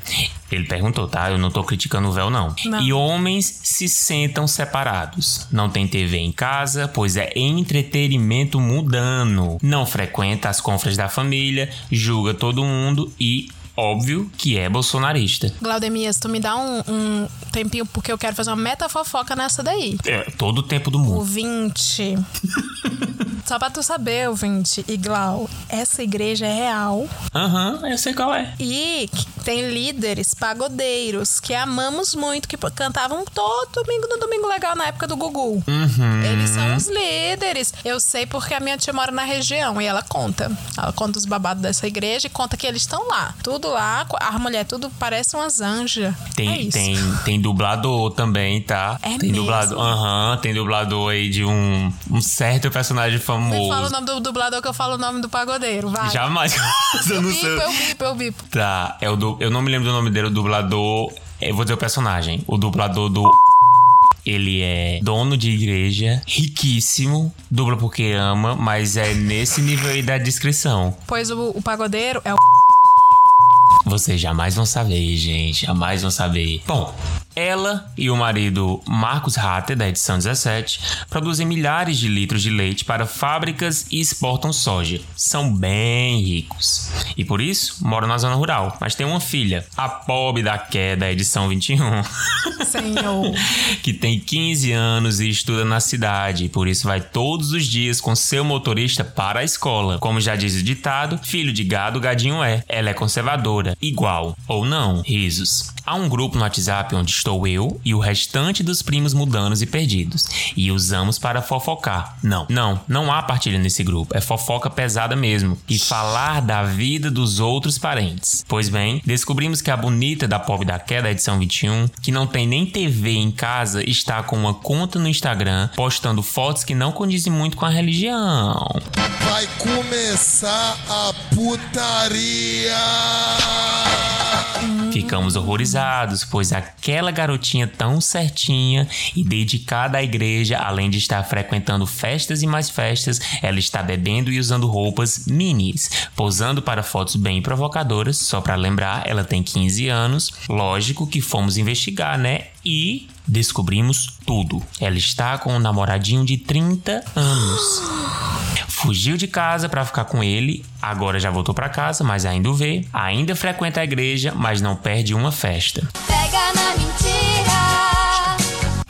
Ele perguntou, tá? Eu não tô criticando o véu, não. Não. E homens se sentam separados. Não tem TV em casa, pois é entretenimento mudando. Não frequenta as confras da família, julga todo mundo e. Óbvio que é bolsonarista. Glaudemias, tu me dá um, um tempinho porque eu quero fazer uma meta fofoca nessa daí. É, todo o tempo do mundo. Ouvinte. <laughs> Só pra tu saber, ouvinte, e Glau, essa igreja é real. Aham, eu sei qual é. E tem líderes pagodeiros que amamos muito, que cantavam todo domingo no Domingo Legal na época do Gugu. Uhum. Eles são os líderes. Eu sei porque a minha tia mora na região e ela conta. Ela conta os babados dessa igreja e conta que eles estão lá. Tudo lá, a mulher tudo parece umas anjas. Tem, é tem, tem dublador também, tá? É tem mesmo? dublador. Aham, tem dublador aí de um, um certo personagem Me fala o famoso. nome do dublador que eu falo o nome do pagodeiro, vai. Jamais. <laughs> eu Eu não bipo, sei. eu bipo, eu bipo. Tá, é o du... eu não me lembro do nome dele, o dublador. Eu vou dizer o personagem. O dublador do. <laughs> Ele é dono de igreja, riquíssimo, dubla porque ama, mas é nesse nível aí da descrição. Pois o, o pagodeiro é o Vocês jamais vão saber, gente. Jamais vão saber. Bom, ela e o marido Marcos Hatter, da edição 17, produzem milhares de litros de leite para fábricas e exportam soja. São bem ricos. E por isso, moram na zona rural. Mas tem uma filha, a pobre da queda, da edição 21. senhor. <laughs> que tem 15 anos e estuda na cidade, por isso vai todos os dias com seu motorista para a escola. Como já diz o ditado, filho de gado, gadinho é. Ela é conservadora, igual ou não. Risos. Há um grupo no WhatsApp onde estou eu e o restante dos primos mudanos e perdidos. E usamos para fofocar. Não, não, não há partilha nesse grupo. É fofoca pesada mesmo. E falar da vida dos outros parentes. Pois bem, descobrimos que a bonita da Pobre da Queda, edição 21, que não tem nem TV em casa, está com uma conta no Instagram postando fotos que não condizem muito com a religião. Vai começar a putaria. Ficamos horrorizados, pois aquela garotinha tão certinha e dedicada à igreja, além de estar frequentando festas e mais festas, ela está bebendo e usando roupas minis, posando para fotos bem provocadoras. Só para lembrar, ela tem 15 anos. Lógico que fomos investigar, né? E descobrimos tudo. Ela está com um namoradinho de 30 anos. <gasps> <gasps> <gasps> Fugiu de casa para ficar com ele, agora já voltou para casa, mas ainda o vê. Ainda frequenta a igreja, mas não perde uma festa.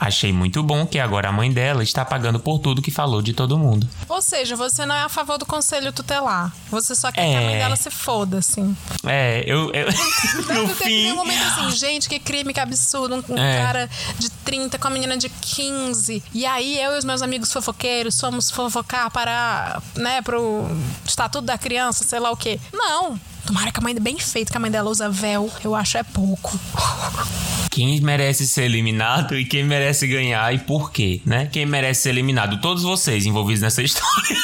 Achei muito bom que agora a mãe dela está pagando por tudo que falou de todo mundo. Ou seja, você não é a favor do conselho tutelar. Você só quer que a É. mãe dela se foda, assim. É, eu. eu <laughs> no Tu teve fim. um momento assim, gente, que crime, que absurdo. Um, um É. cara de 30 com a menina de 15. E aí eu e os meus amigos fofoqueiros fomos fofocar para, né, pro Estatuto da Criança, sei lá o quê. Não. Tomara que a mãe, bem feito que a mãe dela usa véu, eu acho é pouco. <laughs> Quem merece ser eliminado e quem merece ganhar e por quê, né? Quem merece ser eliminado? Todos vocês envolvidos nessa <laughs> história.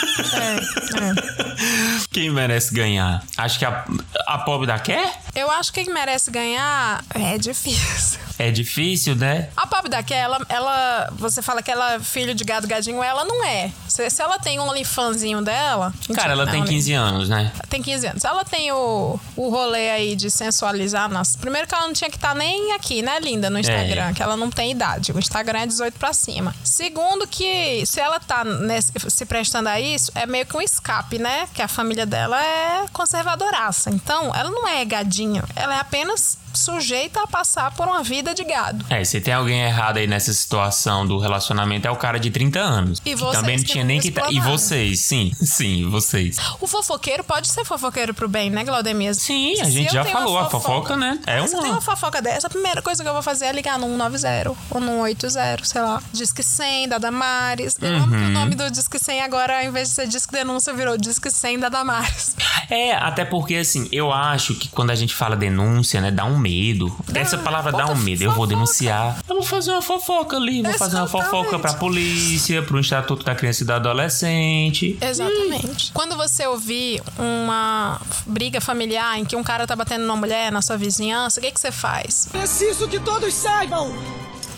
Quem merece ganhar? Acho que a, a pobre da quer? Eu acho que quem merece ganhar é difícil. É difícil, né? A Pop daqui, ela, ela. Você fala que ela é filho de gado gadinho, ela não é. Se, se ela tem um OnlyFanzinho dela. Cara, ela não, tem né? 15 anos, né? Tem 15 anos. Ela tem o, o rolê aí de sensualizar. Nossa, primeiro que ela não tinha que estar nem aqui, né, linda, no Instagram, É. que ela não tem idade. O Instagram é 18 pra cima. Segundo, que se ela tá nesse- se prestando a isso, é meio que um escape, né? Que a família dela é conservadoraça. Então, ela não é gadinho. Ela é apenas sujeita a passar por uma vida de gado. É, se tem alguém errado aí nessa situação do relacionamento, é o cara de 30 anos. E que vocês também não tinha nem que. tá- E vocês, sim, sim, vocês. O fofoqueiro pode ser fofoqueiro pro bem, né, Claudemir? Sim, a Se gente já uma falou, a fofoca, né? É Se eu tenho uma. uma fofoca dessa, a primeira coisa que eu vou fazer é ligar no 190 ou no 180, sei lá. Disque 100 da Damares. Eu amo que o Uhum. nome do Disque 100 agora, ao invés de ser Disque Denúncia, virou Disque 100 da Damares. É, até porque assim, eu acho que quando a gente fala denúncia, né, dá um medo. Essa palavra dá um medo. Eu vou denunciar. Eu vou fazer uma fofoca ali, vou fazer uma fofoca pra polícia, pro Estatuto da Criança e do Adolescente. Exatamente. Quando você ouvir uma briga familiar em que um cara tá batendo numa mulher na sua vizinhança, o que, que você faz? Preciso que todos saibam.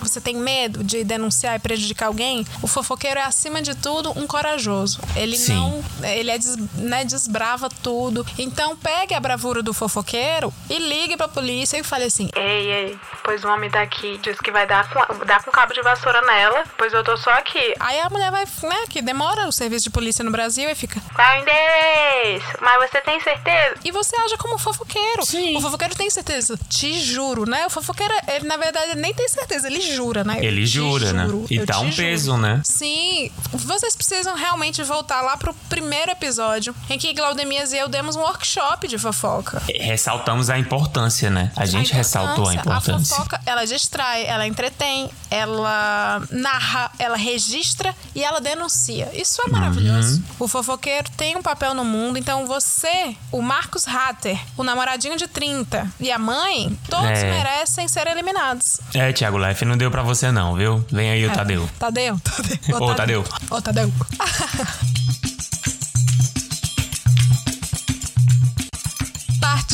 Você tem medo de denunciar e prejudicar alguém? O fofoqueiro é, acima de tudo, um corajoso. Ele Sim. não. Ele é des, né, desbrava tudo. Então pegue a bravura do fofoqueiro e ligue pra polícia e fale assim: Ei, ei, pois o homem daqui disse que vai dar com, dar com cabo de vassoura nela, pois eu tô só aqui. Aí a mulher vai, né, que demora o serviço de polícia no Brasil e fica: Qual endereço? Mas você tem certeza? E você age como fofoqueiro. Sim. O fofoqueiro tem certeza. Te juro, né? O fofoqueiro, ele na verdade nem tem certeza, ele jura, né? Ele Eu jura, né? juro, E dá te um juro. peso, né? Sim, vocês precisam realmente voltar lá pro primeiro episódio em que Glaudemias e eu demos um workshop de fofoca. Ressaltamos a importância, né? A gente ressaltou a importância. A fofoca, ela distrai, ela entretém, ela narra, ela registra e ela denuncia. Isso é maravilhoso. Uhum. O fofoqueiro tem um papel no mundo, então você, o Marcos Hatter, o namoradinho de 30 e a mãe, todos É. merecem ser eliminados. É, Thiago Life, não deu pra você não, viu? Vem aí o É. Tadeu. <laughs> Tadeu? Tadeu. Ô, Tadeu. Ô, <laughs> Tadeu.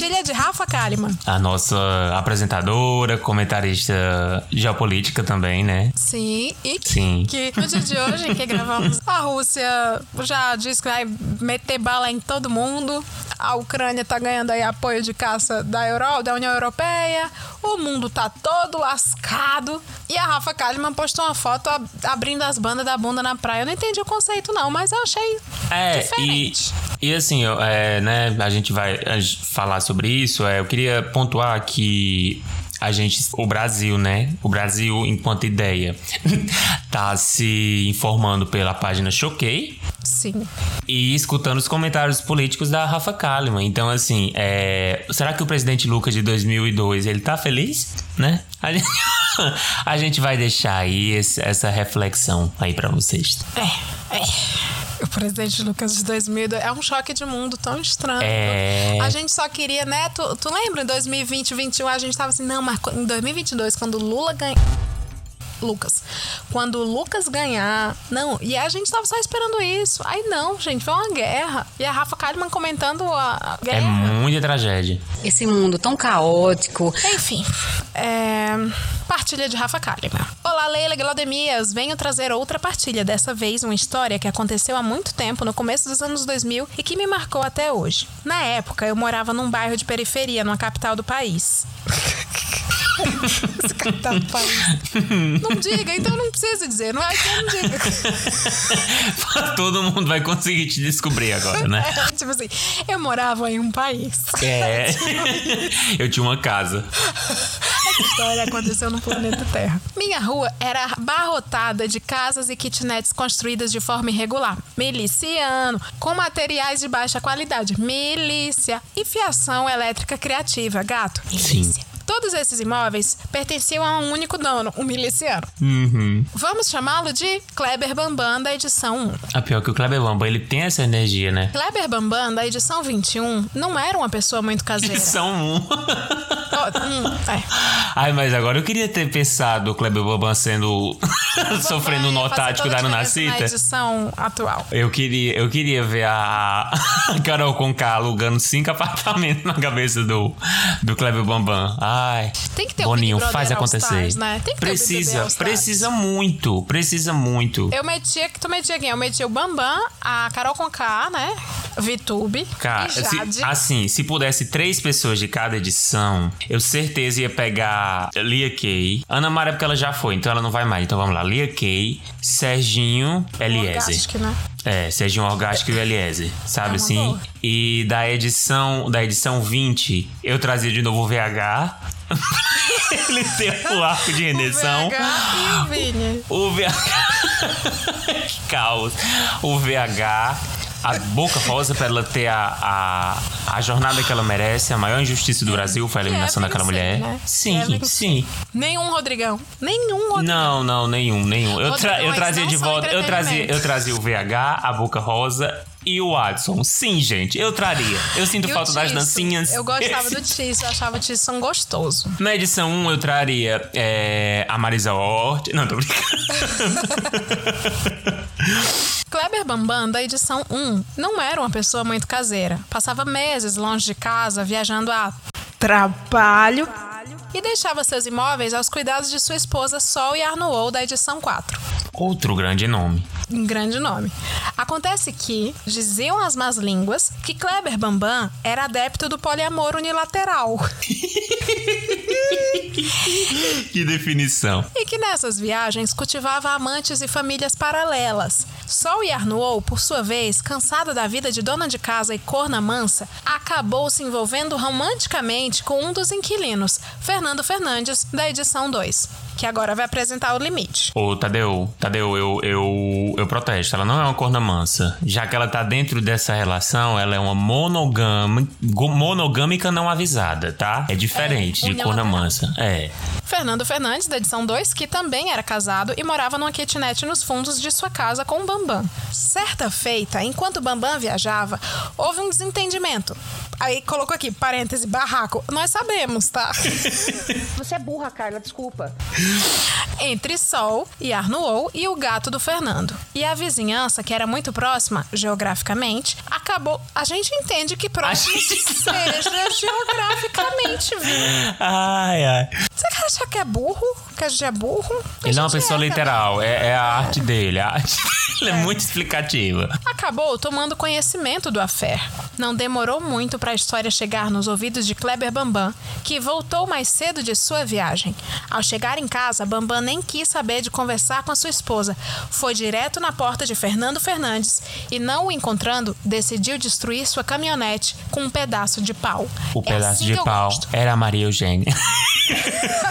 Partilha de Rafa Kalimann. A nossa apresentadora, comentarista geopolítica também, né? Sim, e que, Sim. que no dia de hoje, em que gravamos, a Rússia já disse que vai meter bala em todo mundo. A Ucrânia tá ganhando aí apoio de caça da Europa, da União Europeia. O mundo tá todo lascado. E a Rafa Kalimann postou uma foto ab- abrindo as bandas da bunda na praia. Eu não entendi o conceito, não, mas eu achei É, e, diferente. e assim, eu, é, né, a gente vai falar sobre isso. É, eu queria pontuar que a gente, o Brasil, né? O Brasil, enquanto ideia, <laughs> tá se informando pela página Choquei Sim. e escutando os comentários políticos da Rafa Kalimann. Então, assim, é, será que o presidente Lucas de 2002 ele tá feliz, né? A gente, <laughs> a gente vai deixar aí esse- essa reflexão aí pra vocês. É, é. O presidente Lucas de 2002 é um choque de mundo tão estranho. É. A gente só queria, né? Tu, tu lembra em 2020, 2021, a gente tava assim, não, mas em 2022, quando o Lula ganha. Lucas. Quando o Lucas ganhar. Não, e a gente tava só esperando isso. Aí não, gente, foi uma guerra. E a Rafa Kalimann comentando a É guerra. muita tragédia. Esse mundo tão caótico. Enfim, é... partilha de Rafa Kalimann. Olá, Leila Glaudemias. Venho trazer outra partilha. Dessa vez, uma história que aconteceu há muito tempo, no começo dos anos 2000, e que me marcou até hoje. Na época, eu morava num bairro de periferia, numa capital do país. <laughs> Esse do país. Não diga, então não precisa dizer. Não é que eu não diga. <laughs> Todo mundo vai conseguir te descobrir agora, né? É, tipo assim, eu morava em um país. É. Eu tinha uma casa. Essa história aconteceu no planeta Terra. Minha rua era abarrotada de casas e kitnets construídas de forma irregular. Miliciano, com materiais de baixa qualidade. Milícia. E fiação elétrica criativa. Gato. Milícia. Todos esses imóveis pertenciam a um único dono, o miliciano. Uhum. Vamos chamá-lo de Kleber Bambam da edição 1. A pior que o Kleber Bamba, ele tem essa energia, né? Kleber Bambam da edição 21 não era uma pessoa muito caseira. São um. <laughs> Ó, hum, é. Ai, mas agora eu queria ter pensado o Kleber Bambam sendo. <laughs> sofrendo um nó tático da Na Nanacita. edição atual. Eu queria, eu queria ver <laughs> a Carol Conká alugando cinco apartamentos na cabeça do, do Kleber Bambam. Ai. Tem que ter um Boninho, Big Brother faz acontecer. Stars, né? Tem que ter um precisa, precisa muito, precisa muito. Eu metia, que tu metia quem? Eu metia o Bambam, a Carol Conká, né? Vitube Cara, se- assim, se pudesse três pessoas de cada edição, eu certeza ia pegar Lia Kay. Ana Maria, porque ela já foi, então ela não vai mais. Então vamos lá. Lia Kay, Serginho, Eliezer. Orgástico, né? É, Serginho Orgástico e Eliezer, sabe É assim? boa. E da edição, da edição 20, eu trazia de novo o VH. <laughs> ele tem o arco de redenção. O VH e o Vini. O VH. <laughs> que caos. O VH. A Boca Rosa, pra ela ter a, a, a jornada que ela merece, a maior injustiça do Brasil foi a eliminação é daquela mulher. né? Sim, É sim. Nenhum Rodrigão. Nenhum Rodrigão. Não, não, nenhum, nenhum. Eu, tra- eu trazia de volta. Eu trazia, eu trazia o VH, a Boca Rosa e o Adson. Sim, gente, eu traria. Eu sinto E falta das dancinhas. Eu gostava do Tisso, eu achava o Tisso gostoso. Na edição 1 eu traria é, a Marisa Hort. Não, tô brincando. <laughs> Kleber Bambam, da edição 1, não era uma pessoa muito caseira. Passava meses longe de casa, viajando a trabalho e deixava seus imóveis aos cuidados de sua esposa Sol e Arnold, da edição 4. Outro grande nome. Um grande nome. Acontece que, diziam as más línguas, que Kleber Bambam era adepto do poliamor unilateral. <laughs> Que definição. e que nessas viagens cultivava amantes e famílias paralelas. Sol e Arnold, por sua vez, cansada da vida de dona de casa e corna mansa, acabou se envolvendo romanticamente com um dos inquilinos, Fernando Fernandes, da edição 2, que agora vai apresentar o limite. Ô, Tadeu, Tadeu, eu, eu, eu protesto. Ela não é uma corna mansa. Já que ela tá dentro dessa relação, ela é uma monogâmica, monogâmica não avisada, tá? É diferente de corna unilateral. mansa. É. Fernando Fernandes, da edição 2, que também era casado e morava numa kitnet nos fundos de sua casa com o Bambam. Certa feita, enquanto o Bambam viajava, houve um desentendimento. Aí colocou aqui, parêntese, barraco. Nós sabemos, tá? <laughs> Você é burra, Carla, desculpa. Entre Sol e Arnold e o gato do Fernando. E a vizinhança, que era muito próxima, geograficamente, acabou. A gente entende que próximo seja geograficamente, viu? Ai, ai. Você quer achar que é burro? Que a gente é burro? Ele é uma pessoa também. literal. É, é a arte dele. A arte dele é muito explicativa. acabou tomando conhecimento do affair. Não demorou muito para a história chegar nos ouvidos de Kleber Bambam, que voltou mais cedo de sua viagem. Ao chegar em casa, Bambam nem quis saber de conversar com a sua esposa. Foi direto na porta de Fernando Fernandes e, não o encontrando, decidiu destruir sua caminhonete com um pedaço de pau. O É pedaço assim de pau gosto. era a Maria Eugênia. <laughs>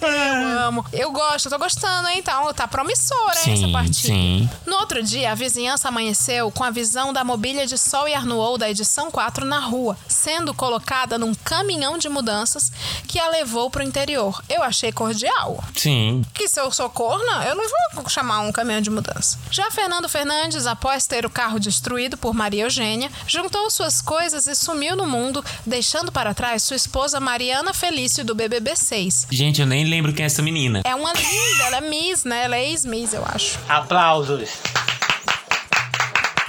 Eu amo. Eu gosto, eu tô gostando, hein? Então, tá promissora, hein, essa Sim, partida. sim. No outro dia, a vizinhança amanheceu com a visão da mobília de Sol e Arnold da edição 4 na rua, sendo colocada num caminhão de mudanças que a levou pro interior. Eu achei cordial. Sim. Que se eu sou corna, eu não vou chamar um caminhão de mudança. Já Fernando Fernandes, após ter o carro destruído por Maria Eugênia, juntou suas coisas e sumiu no mundo, deixando para trás sua esposa Mariana Felício do BBB 6. Gente, eu nem lembro quem é essa menina. É uma linda, ela é Miss, né? Ela é ex-Miss, eu acho. Aplausos.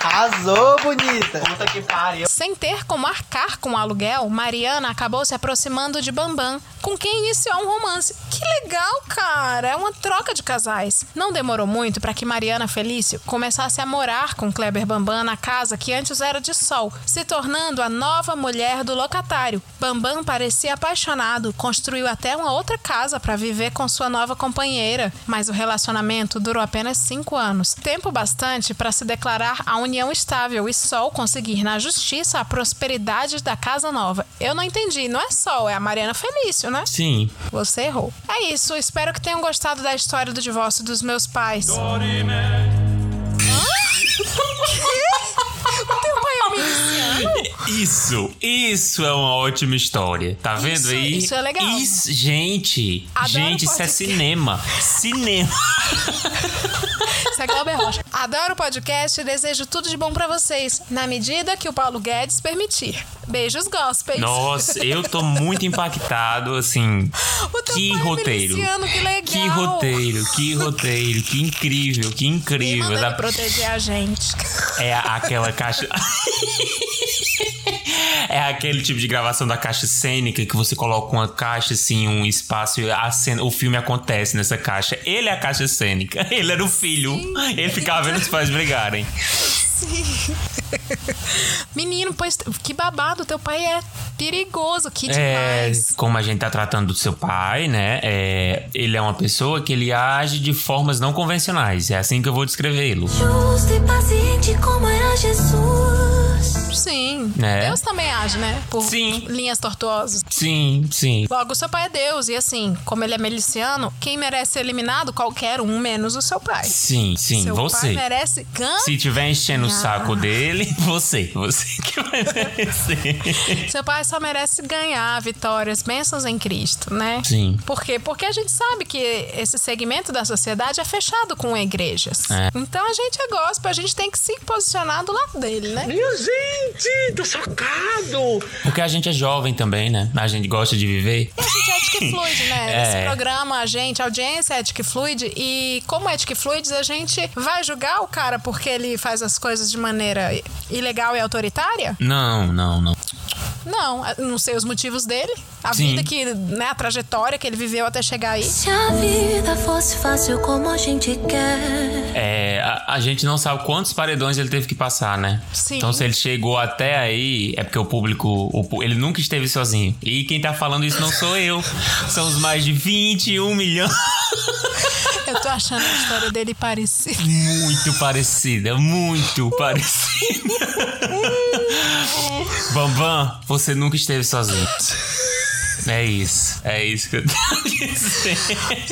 Arrasou, bonita. Puta que pariu. Sem ter como arcar com o aluguel, Mariana acabou se aproximando de Bambam, com quem iniciou um romance. Que legal, cara! É uma troca de casais. Não demorou muito para que Mariana Felício começasse a morar com Kleber Bambam na casa que antes era de Sol, se tornando a nova mulher do locatário. Bambam parecia apaixonado, construiu até uma outra casa para viver com sua nova companheira, mas o relacionamento durou apenas cinco anos. Tempo bastante para se declarar a união estável e Sol conseguir na justiça a prosperidade da casa nova. Eu não entendi, não é Sol, é a Mariana Felício, né? Sim. Você errou. É isso, espero que tenham gostado da história do divórcio dos meus pais. <laughs> Pai é? Isso, isso é uma ótima história. Tá vendo Isso- aí? isso é legal. Isso- gente, Adoro gente, isso é cinema. <laughs> Cinema. <laughs> É Glauber Rocha. Adoro o podcast e desejo tudo de bom pra vocês, na medida que o Paulo Guedes permitir. Beijos gospels. Nossa, eu tô muito impactado, assim. <laughs> Que é roteiro. miliciano, que legal. Que roteiro, que roteiro, que incrível, que incrível. ele proteger a gente. É aquela caixa. <laughs> É aquele tipo de gravação da caixa cênica que você coloca uma caixa, assim, um espaço e a cena, o filme acontece nessa caixa. Ele é a caixa cênica. Ele era o filho. Ele ficava vendo os pais brigarem. Sim. Menino, pois que babado, teu pai é perigoso, que É, demais. como a gente tá tratando do seu pai, né? É, ele é uma pessoa que ele age de formas não convencionais. É assim que eu vou descrevê-lo. Justo e paciente como era Jesus. Sim. É. Deus também age, né? Por Sim. linhas tortuosas. Sim, sim. Logo, o seu pai é Deus. E assim, como ele é miliciano, quem merece ser eliminado? Qualquer um, menos o seu pai. Sim, sim, seu você. pai merece ganhar. Se tiver enchendo o Ah. saco dele, <laughs> você. Você que vai merecer. Seu pai só merece ganhar vitórias, bênçãos em Cristo, né? Sim. Por quê? Porque a gente sabe que esse segmento da sociedade é fechado com igrejas. É. Então a gente é gospel, a gente tem que se posicionar do lado dele, né? Minha gente, tô socado. Porque a gente é jovem também, né? A gente gosta de viver. E a gente é ética e fluide, né? <laughs> É. Esse programa, a gente, a audiência é ética e fluide. E como ética e fluides, a gente vai julgar o cara porque ele faz as coisas de maneira ilegal e autoritária? Não, não, não. Não, não sei os motivos dele. A Sim. vida que, né, a trajetória que ele viveu até chegar aí. Se a vida fosse fácil como a gente quer. É, a, a gente não sabe quantos paredões ele teve que passar, né? Sim. Então, se ele chegou até aí, é porque o público. o ele nunca esteve sozinho. E quem tá falando isso não sou eu. São os mais de 21 milhões. Eu tô achando a história dele parecida. Muito parecida, muito parecida. Bambam, você nunca esteve sozinho. <laughs> É isso, é isso que eu tenho a dizer.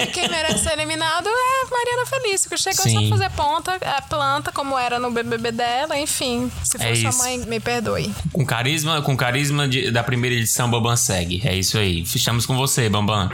E quem merece ser eliminado é Mariana Felício, que chegou só Sim. pra fazer ponta, é, planta, como era no BBB dela, enfim. Se for É sua isso. mãe, me perdoe. Com carisma, com carisma de- da primeira edição, Bambam segue. É isso aí. Fechamos com você, Bambam.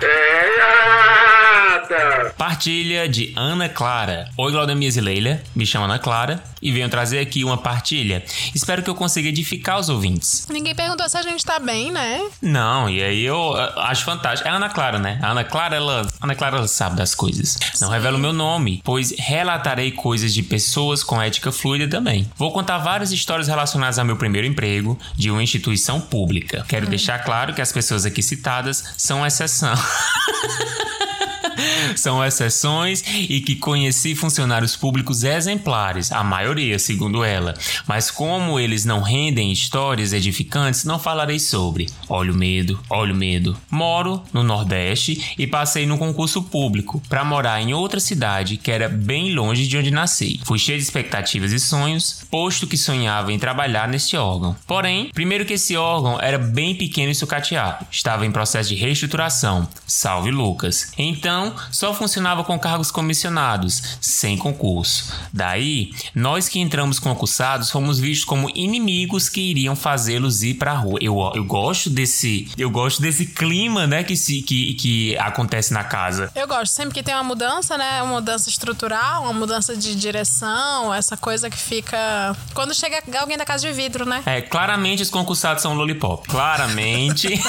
Partilha de Ana Clara. Oi, Glaudemias e Leila. Me chamo Ana Clara e venho trazer aqui uma partilha. Espero que eu consiga edificar os ouvintes. Ninguém perguntou se a gente tá bem, né? Não, e aí eu acho fantástico. É a Ana Clara, né? A Ana Clara, ela, Ana Clara, ela sabe das coisas. Não revelo o meu nome, pois relatarei coisas de pessoas com ética fluida também. Vou contar várias histórias relacionadas ao meu primeiro emprego de uma instituição pública. Quero deixar claro que as pessoas aqui citadas são exceção. <laughs> <laughs> São exceções e que conheci funcionários públicos exemplares, a maioria, segundo ela. Mas como eles não rendem histórias edificantes, não falarei sobre. Olha o medo, olha o medo. Moro no Nordeste e passei no concurso público para morar em outra cidade que era bem longe de onde nasci. Fui cheio de expectativas e sonhos, posto que sonhava em trabalhar neste órgão. Porém, primeiro que esse órgão era bem pequeno e sucateado, estava em processo de reestruturação. Salve Lucas. Então, só funcionava com cargos comissionados, sem concurso. Daí, nós que entramos concursados fomos vistos como inimigos que iriam fazê-los ir pra rua. Eu, eu gosto desse, eu gosto desse clima, né, que se que, que acontece na casa. Eu gosto, sempre que tem uma mudança, né? Uma mudança estrutural, uma mudança de direção, essa coisa que fica. Quando chega alguém da casa de vidro, né? É, claramente os concursados são lollipop. Claramente. <laughs>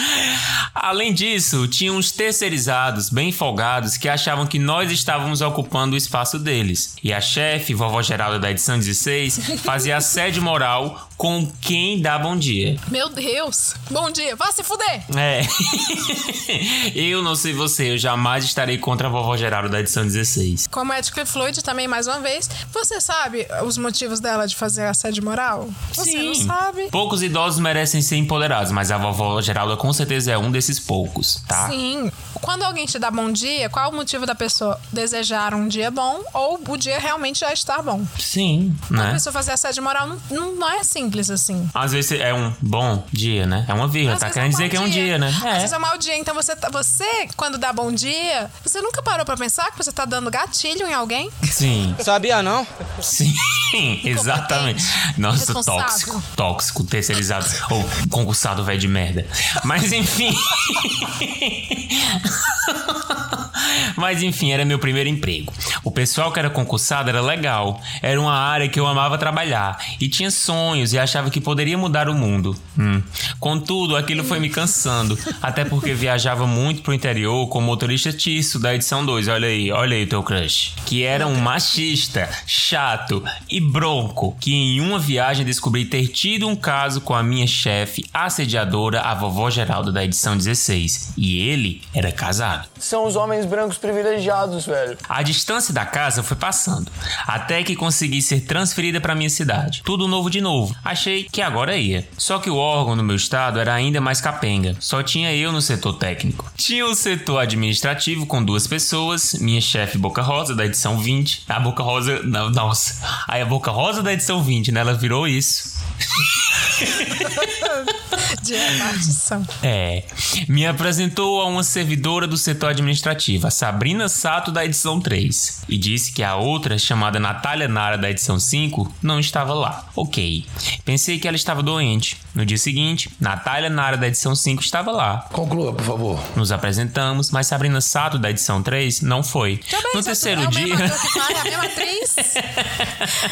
<laughs> Além disso, tinha uns terceirizados bem folgados que achavam que nós estávamos ocupando o espaço deles. E a chefe, vovó Geralda da edição 16, <laughs> fazia assédio moral com quem dá bom dia. Meu Deus! Bom dia, vá se fuder! É. <laughs> eu não sei você, eu jamais estarei contra a vovó Geralda da edição 16. Como e fluide também, mais uma vez, você sabe os motivos dela de fazer assédio moral? Você não sabe? Poucos idosos merecem ser empoderados, mas a vovó Geralda com certeza é um desses poucos, tá? Sim. Quando alguém te dá bom dia, qual o motivo da pessoa desejar um dia bom ou o dia realmente já estar bom? Sim, A né? pessoa fazer assédio moral não, não, não é simples assim. Às vezes é um bom dia, né? É uma vírgula, Às tá querendo um dizer mau que é um dia, né? Às vezes é um mau dia. Então você, tá- você, quando dá bom dia, você nunca parou pra pensar que você tá dando gatilho em alguém? Sim. Sabia não? Sim, exatamente. Nossa, tóxico, tóxico, terceirizado ou concursado velho de merda. Mas enfim. <laughs> <laughs> Mas enfim, era meu primeiro emprego. O pessoal que era concursado era legal, era uma área que eu amava trabalhar e tinha sonhos e achava que poderia mudar o mundo. Hum. Contudo, aquilo foi me cansando, até porque viajava muito pro interior com o motorista Tisso da edição 2. Olha aí, olha aí teu crush. Que era um machista, chato e bronco, que em uma viagem descobri ter tido um caso com a minha chefe assediadora, a vovó Geralda da edição 16. E ele era casado. São os homens brancos privilegiados, velho. A distância da casa foi passando, até que consegui ser transferida para minha cidade. Tudo novo de novo. Achei que agora ia. Só que o órgão no meu estado era ainda mais capenga. Só tinha eu no setor técnico. Tinha o setor administrativo com duas pessoas, minha chefe Boca Rosa da edição 20. A Boca Rosa, não, nossa. Aí a Boca Rosa da edição 20, né? Ela virou isso. <laughs> De repartição. É. Me apresentou a uma servidora do setor administrativo, a Sabrina Sato, da edição 3, e disse que a outra, chamada Natália Nara, da edição 5, não estava lá. Ok. Pensei que ela estava doente. No dia seguinte, Natália Nara, da edição 5, estava lá. Conclua, por favor. Nos apresentamos, mas Sabrina Sato, da edição 3, não foi. Também, no já- terceiro é dia. que vai, a mesma atriz.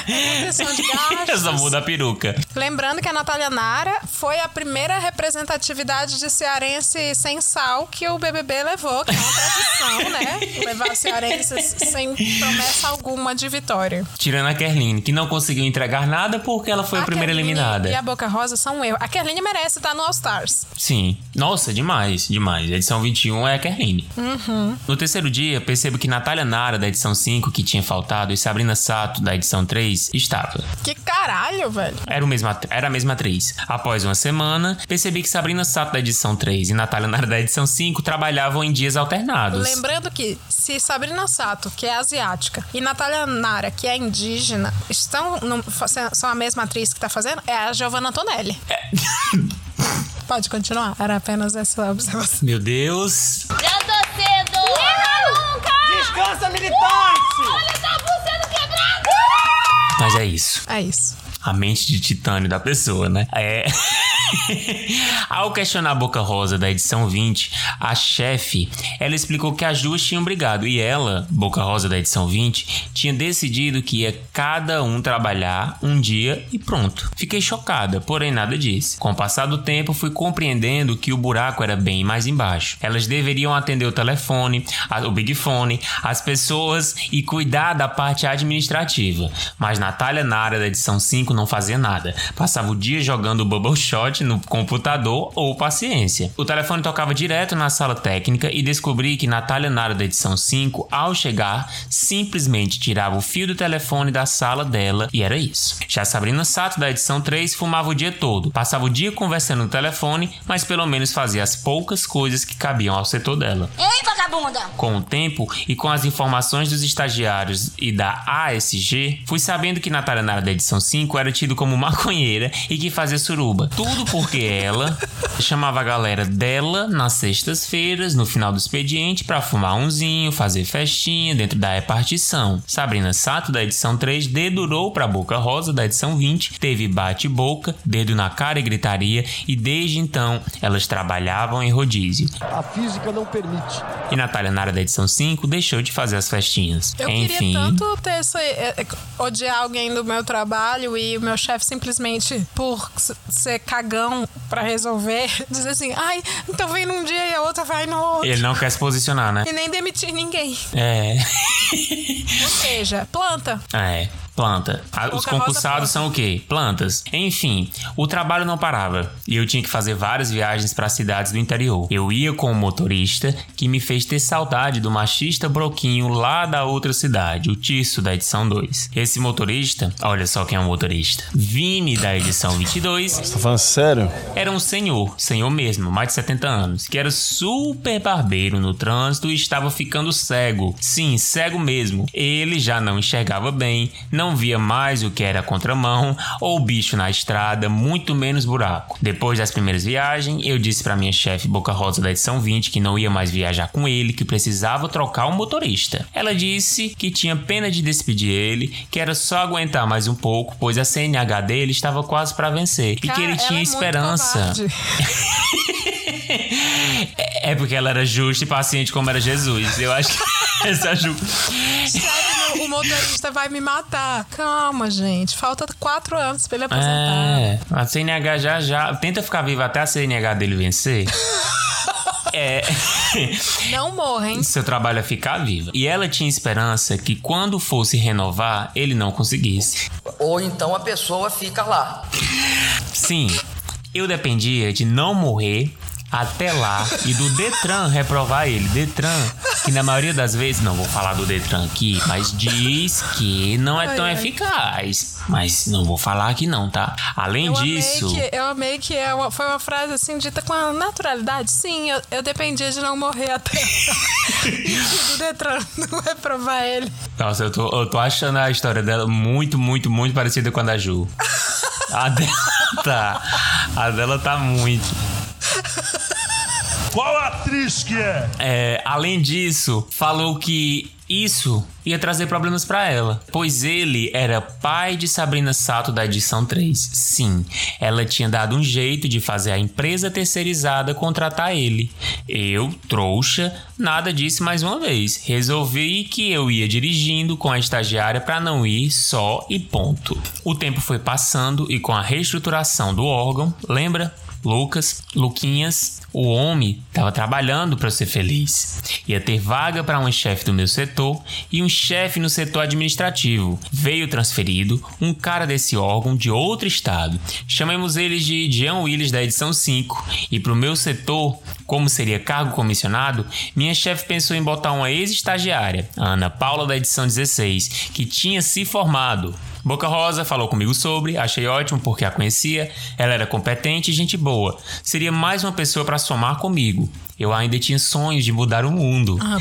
É. <laughs> Só muda a peruca. Lembrando que a Natália Nara foi a primeira representatividade de cearense sem sal que o BBB levou, que é uma tradição, né? <laughs> Levar cearenses sem promessa alguma de vitória. Tirando a Kerline, que não conseguiu entregar nada porque ela foi a, primeira Kerline eliminada. E a Boca Rosa são um erro. A Kerline merece estar no All Stars. Sim. Nossa, demais, demais. A edição 21 é a Kerline. Uhum. No terceiro dia, percebo que Natália Nara, da edição 5, que tinha faltado, e Sabrina Sato, da edição 3, estava. Que caralho, velho. Era, o mesmo, era a mesma atriz. Após uma semana, percebi que Sabrina Sato, da edição 3, e Natália Nara, da edição 5, trabalhavam em dias alternados. Lembrando que se Sabrina Sato, que é asiática, e Natália Nara, que é indígena, estão no- são a mesma atriz que tá fazendo, é a Giovanna Antonelli. <laughs> Pode continuar? Era apenas essa observação. Meu Deus. Já tô cedo! nunca! Descansa, militante! Olha, tá sendo quebrado! Mas é isso. É isso. A mente de titânio da pessoa, né? É. <laughs> Ao questionar a Boca Rosa da edição 20, a chefe, ela explicou que as duas tinham brigado e ela, Boca Rosa da edição 20, tinha decidido que ia cada um trabalhar um dia e pronto. Fiquei chocada, porém nada disse. Com o passar do tempo, fui compreendendo que o buraco era bem mais embaixo. Elas deveriam atender o telefone, o Big as pessoas e cuidar da parte administrativa. Mas Natália Nara da edição 5 não fazia nada. Passava o dia jogando Bubble Shot no computador ou paciência. O telefone tocava direto na sala técnica e descobri que Natália Nara da edição 5, ao chegar, simplesmente tirava o fio do telefone da sala dela e era isso. Já Sabrina Sato da edição 3 fumava o dia todo. Passava o dia conversando no telefone, mas pelo menos fazia as poucas coisas que cabiam ao setor dela. Ei, vagabunda! Com o tempo e com as informações dos estagiários e da ASG, fui sabendo que Natália Nara da edição 5 era tido como maconheira e que fazia suruba. Tudo porque ela <laughs> chamava a galera dela nas sextas-feiras, no final do expediente, pra fumar umzinho, fazer festinha dentro da repartição. Sabrina Sato da edição 3 dedurou pra Boca Rosa da edição 20, teve bate-boca, dedo na cara e gritaria, e desde então elas trabalhavam em rodízio. A física não permite. E Natália Nara da edição 5 deixou de fazer as festinhas. Eu Enfim. queria tanto ter esse, é, é, odiar alguém do meu trabalho e o meu chefe simplesmente, por ser cagão pra resolver, <laughs> dizer assim, ai, então vem num dia e a outra vai no outro. Ele não quer se posicionar, né? E nem demitir ninguém. É. <laughs> Ou seja, planta. É. Planta. Ah, Os concursados são o quê? Plantas. Enfim, o trabalho não parava e eu tinha que fazer várias viagens para cidades do interior. Eu ia com o motorista que me fez ter saudade do machista broquinho lá da outra cidade, o Tisso da edição 2. Esse motorista, olha só quem é o motorista. Vini da edição 22 Você tá falando sério? era um senhor, senhor mesmo, mais de 70 anos, que era super barbeiro no trânsito e estava ficando cego. Sim, cego mesmo. Ele já não enxergava bem, não via mais o que era contramão ou bicho na estrada, muito menos buraco. Depois das primeiras viagens, eu disse para minha chefe Boca Rosa da edição 20 que não ia mais viajar com ele, que precisava trocar o motorista. Ela disse que tinha pena de despedir ele, que era só aguentar mais um pouco, pois a CNH dele estava quase para vencer e que Cara, ele tinha é esperança. <laughs> É porque ela era justa e paciente como era Jesus. Eu acho que <laughs> essa ju... Sério, o motorista vai me matar. Calma, gente. Falta quatro anos pra ele aposentar. É, a CNH já já. Tenta ficar viva até a CNH dele vencer. <laughs> É. <laughs> Não morra, hein? Seu trabalho é ficar viva. E ela tinha esperança que quando fosse renovar, ele não conseguisse. Ou então a pessoa fica lá. Sim, eu dependia de não morrer até lá e do Detran reprovar ele. Detran, que na maioria das vezes, não vou falar do Detran aqui, mas diz que não é tão Ai, ai. eficaz. Mas não vou falar aqui não, tá? Além Eu disso. amei que, eu amei que é uma- foi uma frase assim dita com a naturalidade. Sim, eu, eu dependia de não morrer até. <laughs> do Detran não vai provar ele. Nossa, eu tô, eu tô achando a história dela muito, muito, muito parecida com a da Ju. A dela tá. A dela tá muito. Qual atriz que é? É, além disso, falou que isso ia trazer problemas para ela, pois ele era pai de Sabrina Sato da edição 3. Sim, ela tinha dado um jeito de fazer a empresa terceirizada contratar ele. Eu, trouxa, nada disse mais uma vez. Resolvi que eu ia dirigindo com a estagiária para não ir só e ponto. O tempo foi passando e com a reestruturação do órgão, lembra? Lucas, Luquinhas, o homem estava trabalhando para ser feliz. Ia ter vaga para um chefe do meu setor e um chefe no setor administrativo. Veio transferido um cara desse órgão de outro estado. Chamemos eles de Jean Willis da edição 5. E para o meu setor, como seria cargo comissionado, minha chefe pensou em botar uma ex-estagiária, Ana Paula da edição 16, que tinha se formado. Boca Rosa falou comigo sobre, achei ótimo porque a conhecia, ela era competente e gente boa. Seria mais uma pessoa para somar comigo. Eu ainda tinha sonhos de mudar o mundo. Ah,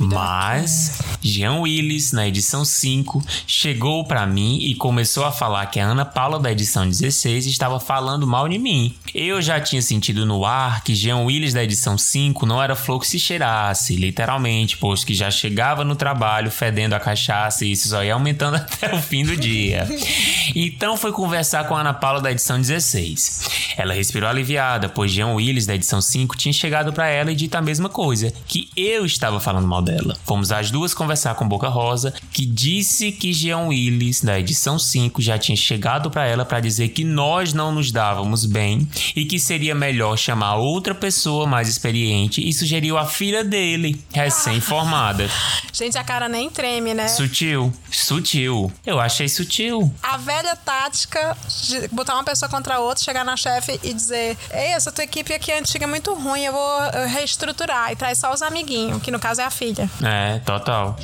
Mas Jean Willis, na edição 5, chegou para mim e começou a falar que a Ana Paula da edição 16 estava falando mal de mim. Eu já tinha sentido no ar que Jean Willis da edição 5 não era flor que se cheirasse, literalmente, pois que já chegava no trabalho fedendo a cachaça e isso só ia aumentando <laughs> até o fim do dia. Então foi conversar com a Ana Paula da edição 16. Ela respirou aliviada, pois Jean Willis da edição 5 tinha chegado para ela e dito a mesma coisa, que eu estava falando mal dela. Fomos as duas conversar com Boca Rosa, que disse que Jean Willis da edição 5 já tinha chegado para ela para dizer que nós não nos dávamos bem e que seria melhor chamar outra pessoa mais experiente e sugeriu a filha dele, recém-formada. <laughs> Gente, a cara nem treme, né? Sutil, sutil. Eu achei sutil. A velha tática de botar uma pessoa contra a outra, chegar na chefe e dizer: Ei, essa tua equipe aqui antiga é muito ruim, eu vou eh, reestruturar. E traz só os amiguinhos, que no caso é a filha. É, total.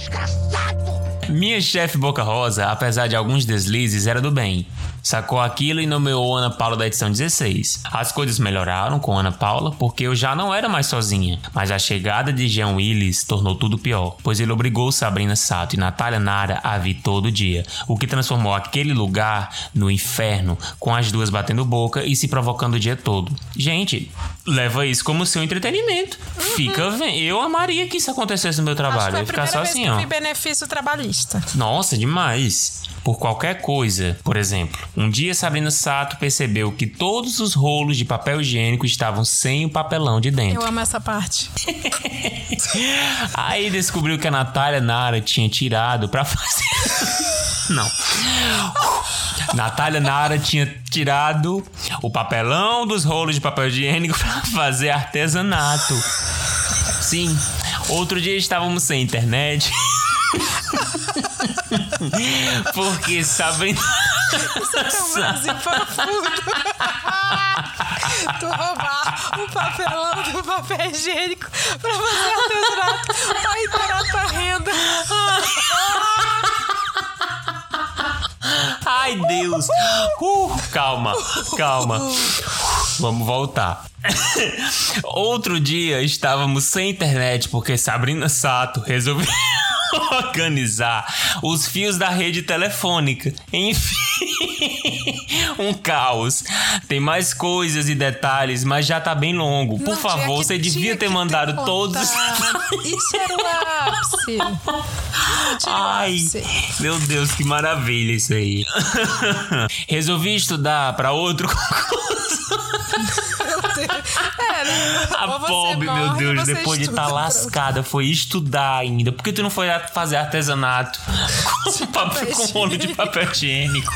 Minha chefe Boca Rosa, apesar de alguns deslizes, era do bem. Sacou aquilo e nomeou Ana Paula da edição 16. As coisas melhoraram com Ana Paula porque eu já não era mais sozinha. Mas a chegada de Jean Willis tornou tudo pior, pois ele obrigou Sabrina Sato e Natália Nara a vir todo dia, o que transformou aquele lugar no inferno, com as duas batendo boca e se provocando o dia todo. Gente, leva isso como seu entretenimento. Fica vendo. Eu amaria que isso acontecesse no meu Acho que trabalho. foi Eu a ia ficar só vez assim, que eu ó. benefício trabalhista. Nossa, demais. Por qualquer coisa. Por exemplo, um dia Sabrina Sato percebeu que todos os rolos de papel higiênico estavam sem o papelão de dentro. Eu amo essa parte. <laughs> Aí descobriu que a Natália Nara tinha tirado pra fazer. <laughs> Não. Natália Nara tinha tirado o papelão dos rolos de papel higiênico <laughs> pra fazer artesanato. Sim. Outro dia estávamos sem internet. Porque Sabrina. Isso é tão Brasil profundo. tu roubar o papelão do papel higiênico pra fazer artesanato pra inteirar tua renda. Ai, Deus. Uh, calma, calma. Vamos voltar. Outro dia estávamos sem internet porque Sabrina Sato resolveu organizar os fios da rede telefônica. Enfim, <laughs> um caos. Tem mais coisas e detalhes, mas já tá bem longo. Por Não, favor, que- você devia ter mandado todos os. contado. Isso era o ápice. O Ai, meu Deus, que maravilha isso aí. <laughs> Resolvi estudar para outro concurso. <laughs> Meu Deus. É, né? A Ou você pobre, meu morre, ou Deus, você depois de estar pra- lascada, foi estudar ainda. Por que tu não foi fazer artesanato com, <laughs> <laughs> papel, com rolo de papel higiênico?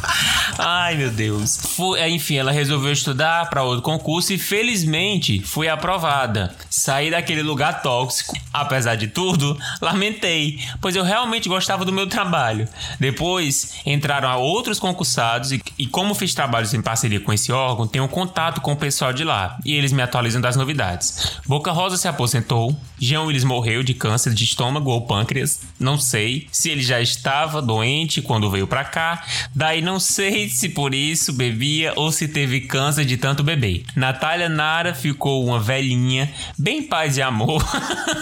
Ai, meu Deus. Foi, é, enfim, ela resolveu estudar para outro concurso e felizmente foi aprovada. Saí daquele lugar tóxico. Apesar de tudo, <laughs> lamentei, pois eu realmente gostava do meu trabalho. Depois entraram outros concursados e, e como fiz trabalhos em parceria com esse órgão, tenho contato com o pessoal de lá. E eles me atualizam das novidades. Boca Rosa se aposentou, Jean Willis morreu de câncer de estômago ou pâncreas, não sei se ele já estava doente quando veio pra cá, daí não sei se por isso bebia ou se teve câncer de tanto beber. Natália Nara ficou uma velhinha, bem paz e amor,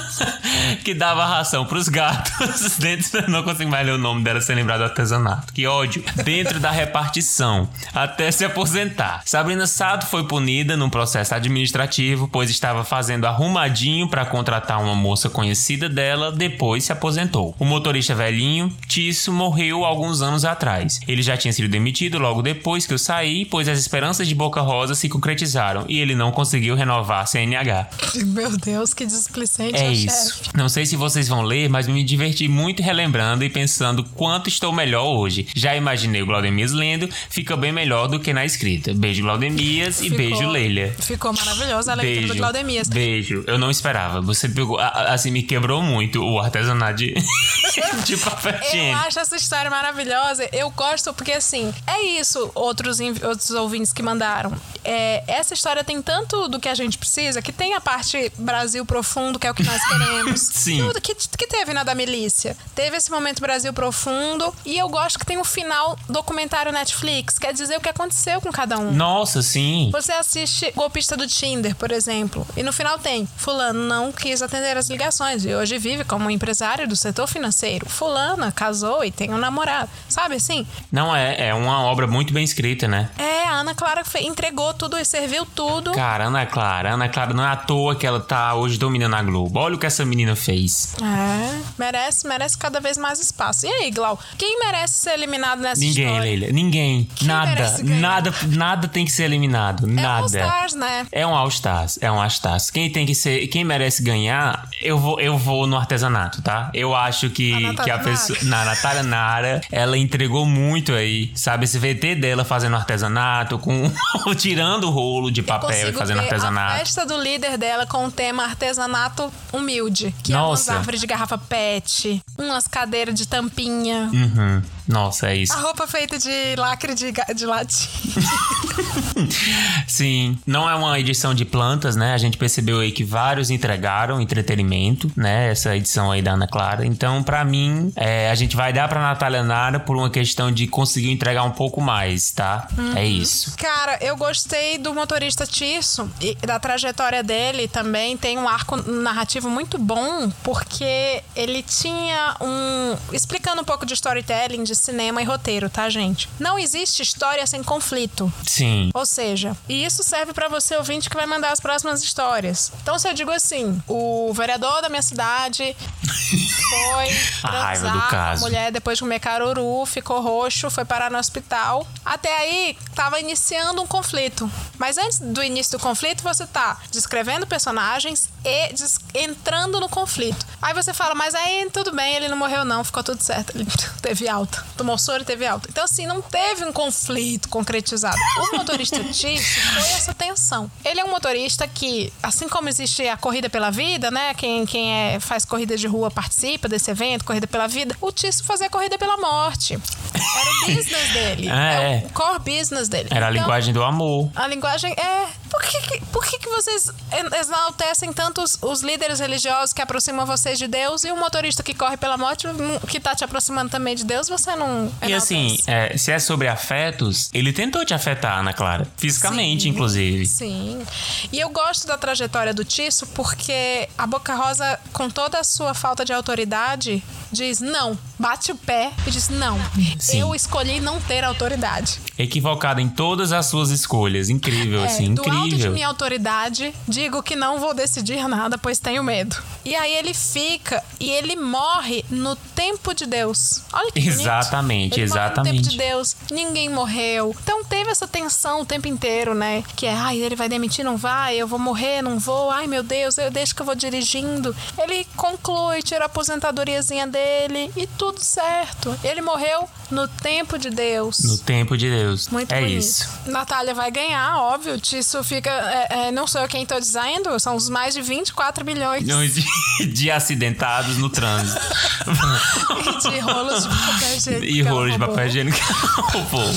<laughs> que dava ração pros gatos. <laughs> Dentro, não consigo mais ler o nome dela sem lembrar do artesanato. Que ódio. Dentro da repartição, até se aposentar. Sabrina Sato foi punida num processo administrativo, pois estava fazendo arrumadinho para contratar uma moça conhecida dela, depois se aposentou. O motorista velhinho, Tisso, morreu alguns anos atrás. Ele já tinha sido demitido logo depois que eu saí, pois as esperanças de Boca Rosa se concretizaram e ele não conseguiu renovar a CNH. <laughs> Meu Deus, que displicente É isso. chefe. Não sei se vocês vão ler, mas me diverti muito relembrando e pensando quanto estou melhor hoje. Já imaginei o Glaudemias lendo, fica bem melhor do que na escrita. Beijo, Glaudemias, e Ficou- beijo, Leila. Ficou maravilhosa a leitura do Beijo, Claudemias. beijo. Eu não esperava. Você pegou, assim, me quebrou muito o artesanato de, <laughs> de papel <laughs> Eu acho essa história maravilhosa. Eu gosto porque, assim, é isso, outros, outros ouvintes que mandaram. É, essa história tem tanto do que a gente precisa, que tem a parte Brasil profundo, que é o que nós <laughs> queremos. Sim. Tudo que, que teve na da milícia. Teve esse momento Brasil profundo. E eu gosto que tem um final documentário Netflix. Quer dizer o que aconteceu com cada um. Nossa, sim. Você assiste Golpista do Tinder, por exemplo, e no final tem Fulano não quis atender as ligações e hoje vive como empresário do setor financeiro. Fulana casou e tem um namorado. Sabe assim? Não é, é uma obra muito bem escrita, né? É, a Ana Clara entregou tudo e serviu tudo. Cara, Ana Clara, Ana Clara não é à toa que ela tá hoje dominando a Globo. Olha o que essa menina fez. É, merece, merece cada vez mais espaço. E aí, Glau, quem merece ser eliminado nessa Ninguém, história? Leila. Ninguém. nada. merece ganhar? Nada, nada tem que ser eliminado. É nada. All Stars, né? É um All Stars, é um All Stars. Quem tem que ser, quem merece ganhar, eu vou, eu vou no artesanato, tá? Eu acho que A Natália que a pessoa, na Natália Nara, ela entregou muito aí, sabe? Esse VT dela fazendo artesanato, com <laughs> tirando o rolo de papel e fazendo ver a artesanato. festa do líder dela com o tema artesanato humilde. Que Nossa. é umas árvores de garrafa pet, umas cadeiras de tampinha. Uhum. Nossa, é isso. A roupa feita de lacre de, de latim. <laughs> Sim, não é uma edição de plantas, né? A gente percebeu aí que vários entregaram entretenimento, né? Essa edição aí da Ana Clara. Então, pra mim, é, a gente vai dar pra Natália Nara por uma questão de conseguir entregar um pouco mais, tá? É isso. Cara, eu gostei do motorista Tirso e da trajetória dele também. Tem um arco narrativo muito bom, porque ele tinha um. Explicando um pouco de storytelling, de cinema e roteiro, tá, gente? Não existe história sem conflito. Sim. Ou seja, e isso serve pra você ouvinte que vai mandar as próximas histórias. Então, se eu digo assim, o vereador da minha cidade <laughs> foi A raiva do transar com a caso. mulher depois de comer caruru, ficou roxo, foi parar no hospital. Até aí, tava iniciando um conflito. Mas antes do início do conflito, você tá descrevendo personagens e des- entrando no conflito. Aí você fala, mas aí tudo bem, ele não morreu não, ficou tudo certo. Ele <laughs> teve alta. Tomou soro e teve alta. Então, assim, não teve um conflito concretizado. O motorista <laughs> Tício foi essa tensão. Ele é um motorista que, assim como existe a corrida pela vida, né? Quem, quem é, faz corrida de rua participa desse evento, corrida pela vida. O Tício fazia corrida pela morte. Era o business dele. Ah, é. o core business dele. Era a Então, linguagem do amor. a linguagem é. Por que, que- por que, que vocês en- enaltecem tanto os, os líderes religiosos que aproximam vocês de Deus e o motorista que corre pela morte, hum, que tá te aproximando também de Deus, você não. E assim, é, se é sobre afetos, ele tentou te afetar, Ana Clara. Fisicamente, Sim. inclusive. Sim. E eu gosto da trajetória do Tisso porque a Boca Rosa, com toda a sua falta de autoridade, diz não. Bate o pé e diz não. Sim. Eu escolhi não ter autoridade. Equivocada em todas as suas escolhas. Incrível, É, assim, do alto de incrível. minha autoridade, digo que não vou decidir nada, pois tenho medo. E aí ele fica e ele morre no tempo de Deus. Olha que. Exatamente, Morre no exatamente. tempo de Deus, ninguém morreu. Então teve essa tensão o tempo inteiro, né? Que é, ai, ele vai demitir, não vai, eu vou morrer, não vou, ai meu Deus, eu deixo que eu vou dirigindo. Ele conclui, tira a aposentadoriazinha dele e tudo certo. Ele morreu no tempo de Deus. No tempo de Deus. Muito é bonito. isso. Natália vai ganhar, óbvio. Isso fica. é, é, não sou eu quem tô dizendo, são os mais de 24 milhões Milhões de, <laughs> de acidentados no trânsito. <laughs> de rolos de papel higiênico. e que ela rolo de papel higiênico. Roubou.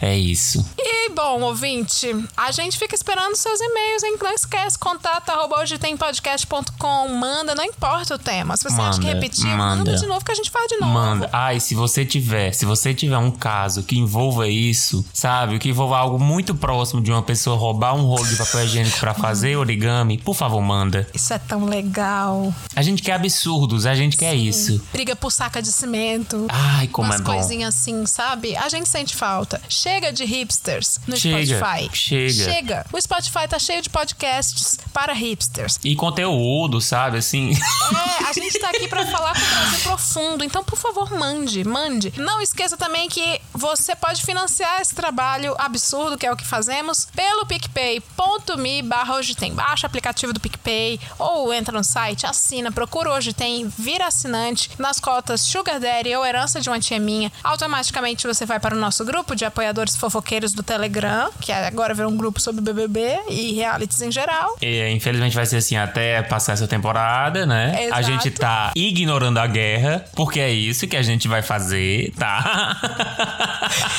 é isso. E bom, ouvinte, a gente fica esperando seus e-mails, hein? Não esquece, contato arroba hoje tem podcast.com. Manda, não importa o tema. Se você acha que Manda, repetir, manda. manda de novo que a gente faz de novo. Manda. Ai, se você tiver, se você tiver um caso que envolva isso, sabe? Que envolva algo muito próximo de uma pessoa roubar um rolo de papel higiênico pra fazer origami, por favor, manda. Isso é tão legal. A gente quer absurdos, a gente quer isso. Briga por saca de cimento. Ai, como umas é bom. coisinhas assim, sabe? A gente sente falta. Chega de hipsters no Chega, Spotify. chega. Chega. O Spotify tá cheio de podcasts para hipsters. E conteúdo, sabe? Assim. É, a gente tá aqui pra falar com o Brasil profundo. Então, por favor, mande, mande. Não esqueça também que você pode financiar esse trabalho absurdo, que é o que fazemos, pelo picpay.me barra hoje tem. Baixa o aplicativo do PicPay ou entra no site, assina, procura hoje tem, vira assinante nas cotas Sugar Daddy ou Herança de uma Tia Minha. Automaticamente você vai para o nosso grupo de apoiadores fofoqueiros do Telegram, que agora virou um grupo sobre BBB e realities em geral. E, infelizmente vai ser assim até passar essa temporada, né? A Exato. gente tá ignorando a guerra, porque é isso que a gente vai fazer, tá?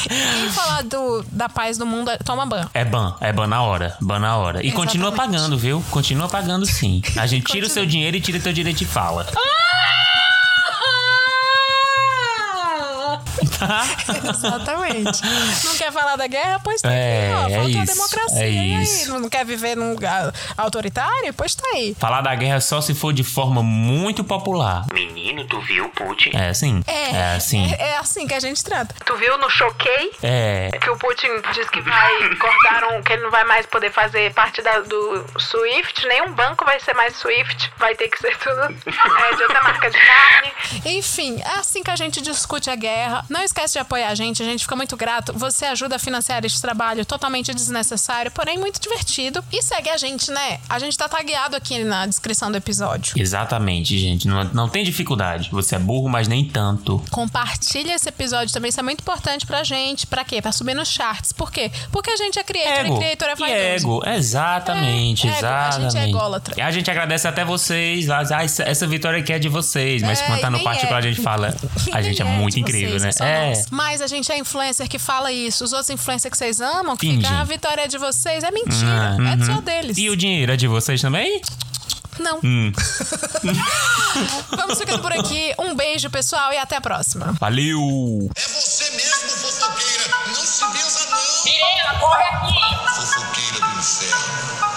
E falar do, da paz do mundo, toma ban. É ban, é ban na hora, ban na hora. E continua Exatamente. pagando, viu? Continua pagando sim. A gente tira o seu dinheiro e tira teu direito de fala. Tá? <laughs> Exatamente. Não quer falar da guerra? Pois tem. É, ó, é faltou a isso, democracia. é e aí? isso. Não quer viver num lugar autoritário? Pois tá aí. Falar da guerra só se for de forma muito popular. Menino, tu viu, Putin? É assim? É assim. É, é assim que a gente trata. Tu viu no Choquei? É. Que o Putin disse que vai cortar um, que ele não vai mais poder fazer parte da- do Swift, nenhum banco vai ser mais Swift, vai ter que ser tudo <laughs> é, de outra marca de carne. Enfim, é assim que a gente discute a guerra. Não esquece de apoiar a gente, a gente fica muito grato. Você ajuda a financiar este trabalho totalmente desnecessário, porém muito divertido. E segue a gente, né? A gente tá tagueado aqui na descrição do episódio. Exatamente, gente. Não, não tem dificuldade. Você é burro, mas nem tanto. Compartilha esse episódio também, isso é muito importante pra gente. Pra quê? Pra subir nos charts. Por quê? Porque a gente é creator Ego. e creator é vaidoso. ego, exatamente, É, ego. A exatamente. gente é ególatra. E a gente agradece até vocês. Ah, essa, essa vitória aqui é de vocês. Mas É, quando tá no particular, é. a gente fala. A gente é <laughs> de muito incrível, vocês, né? É. nós. Mas a gente é influencer que fala isso. Os outros influencers que vocês amam, que Fingem. ficam, a vitória é de vocês. É mentira. Ah, É uhum. só deles. E o dinheiro é de vocês também? Não. Hum. <laughs> Vamos ficando por aqui. Um beijo, pessoal, e até a próxima. Valeu! É você mesmo, fofoqueira. Não se benza, não. Mirela, corre aqui! Fofoqueira.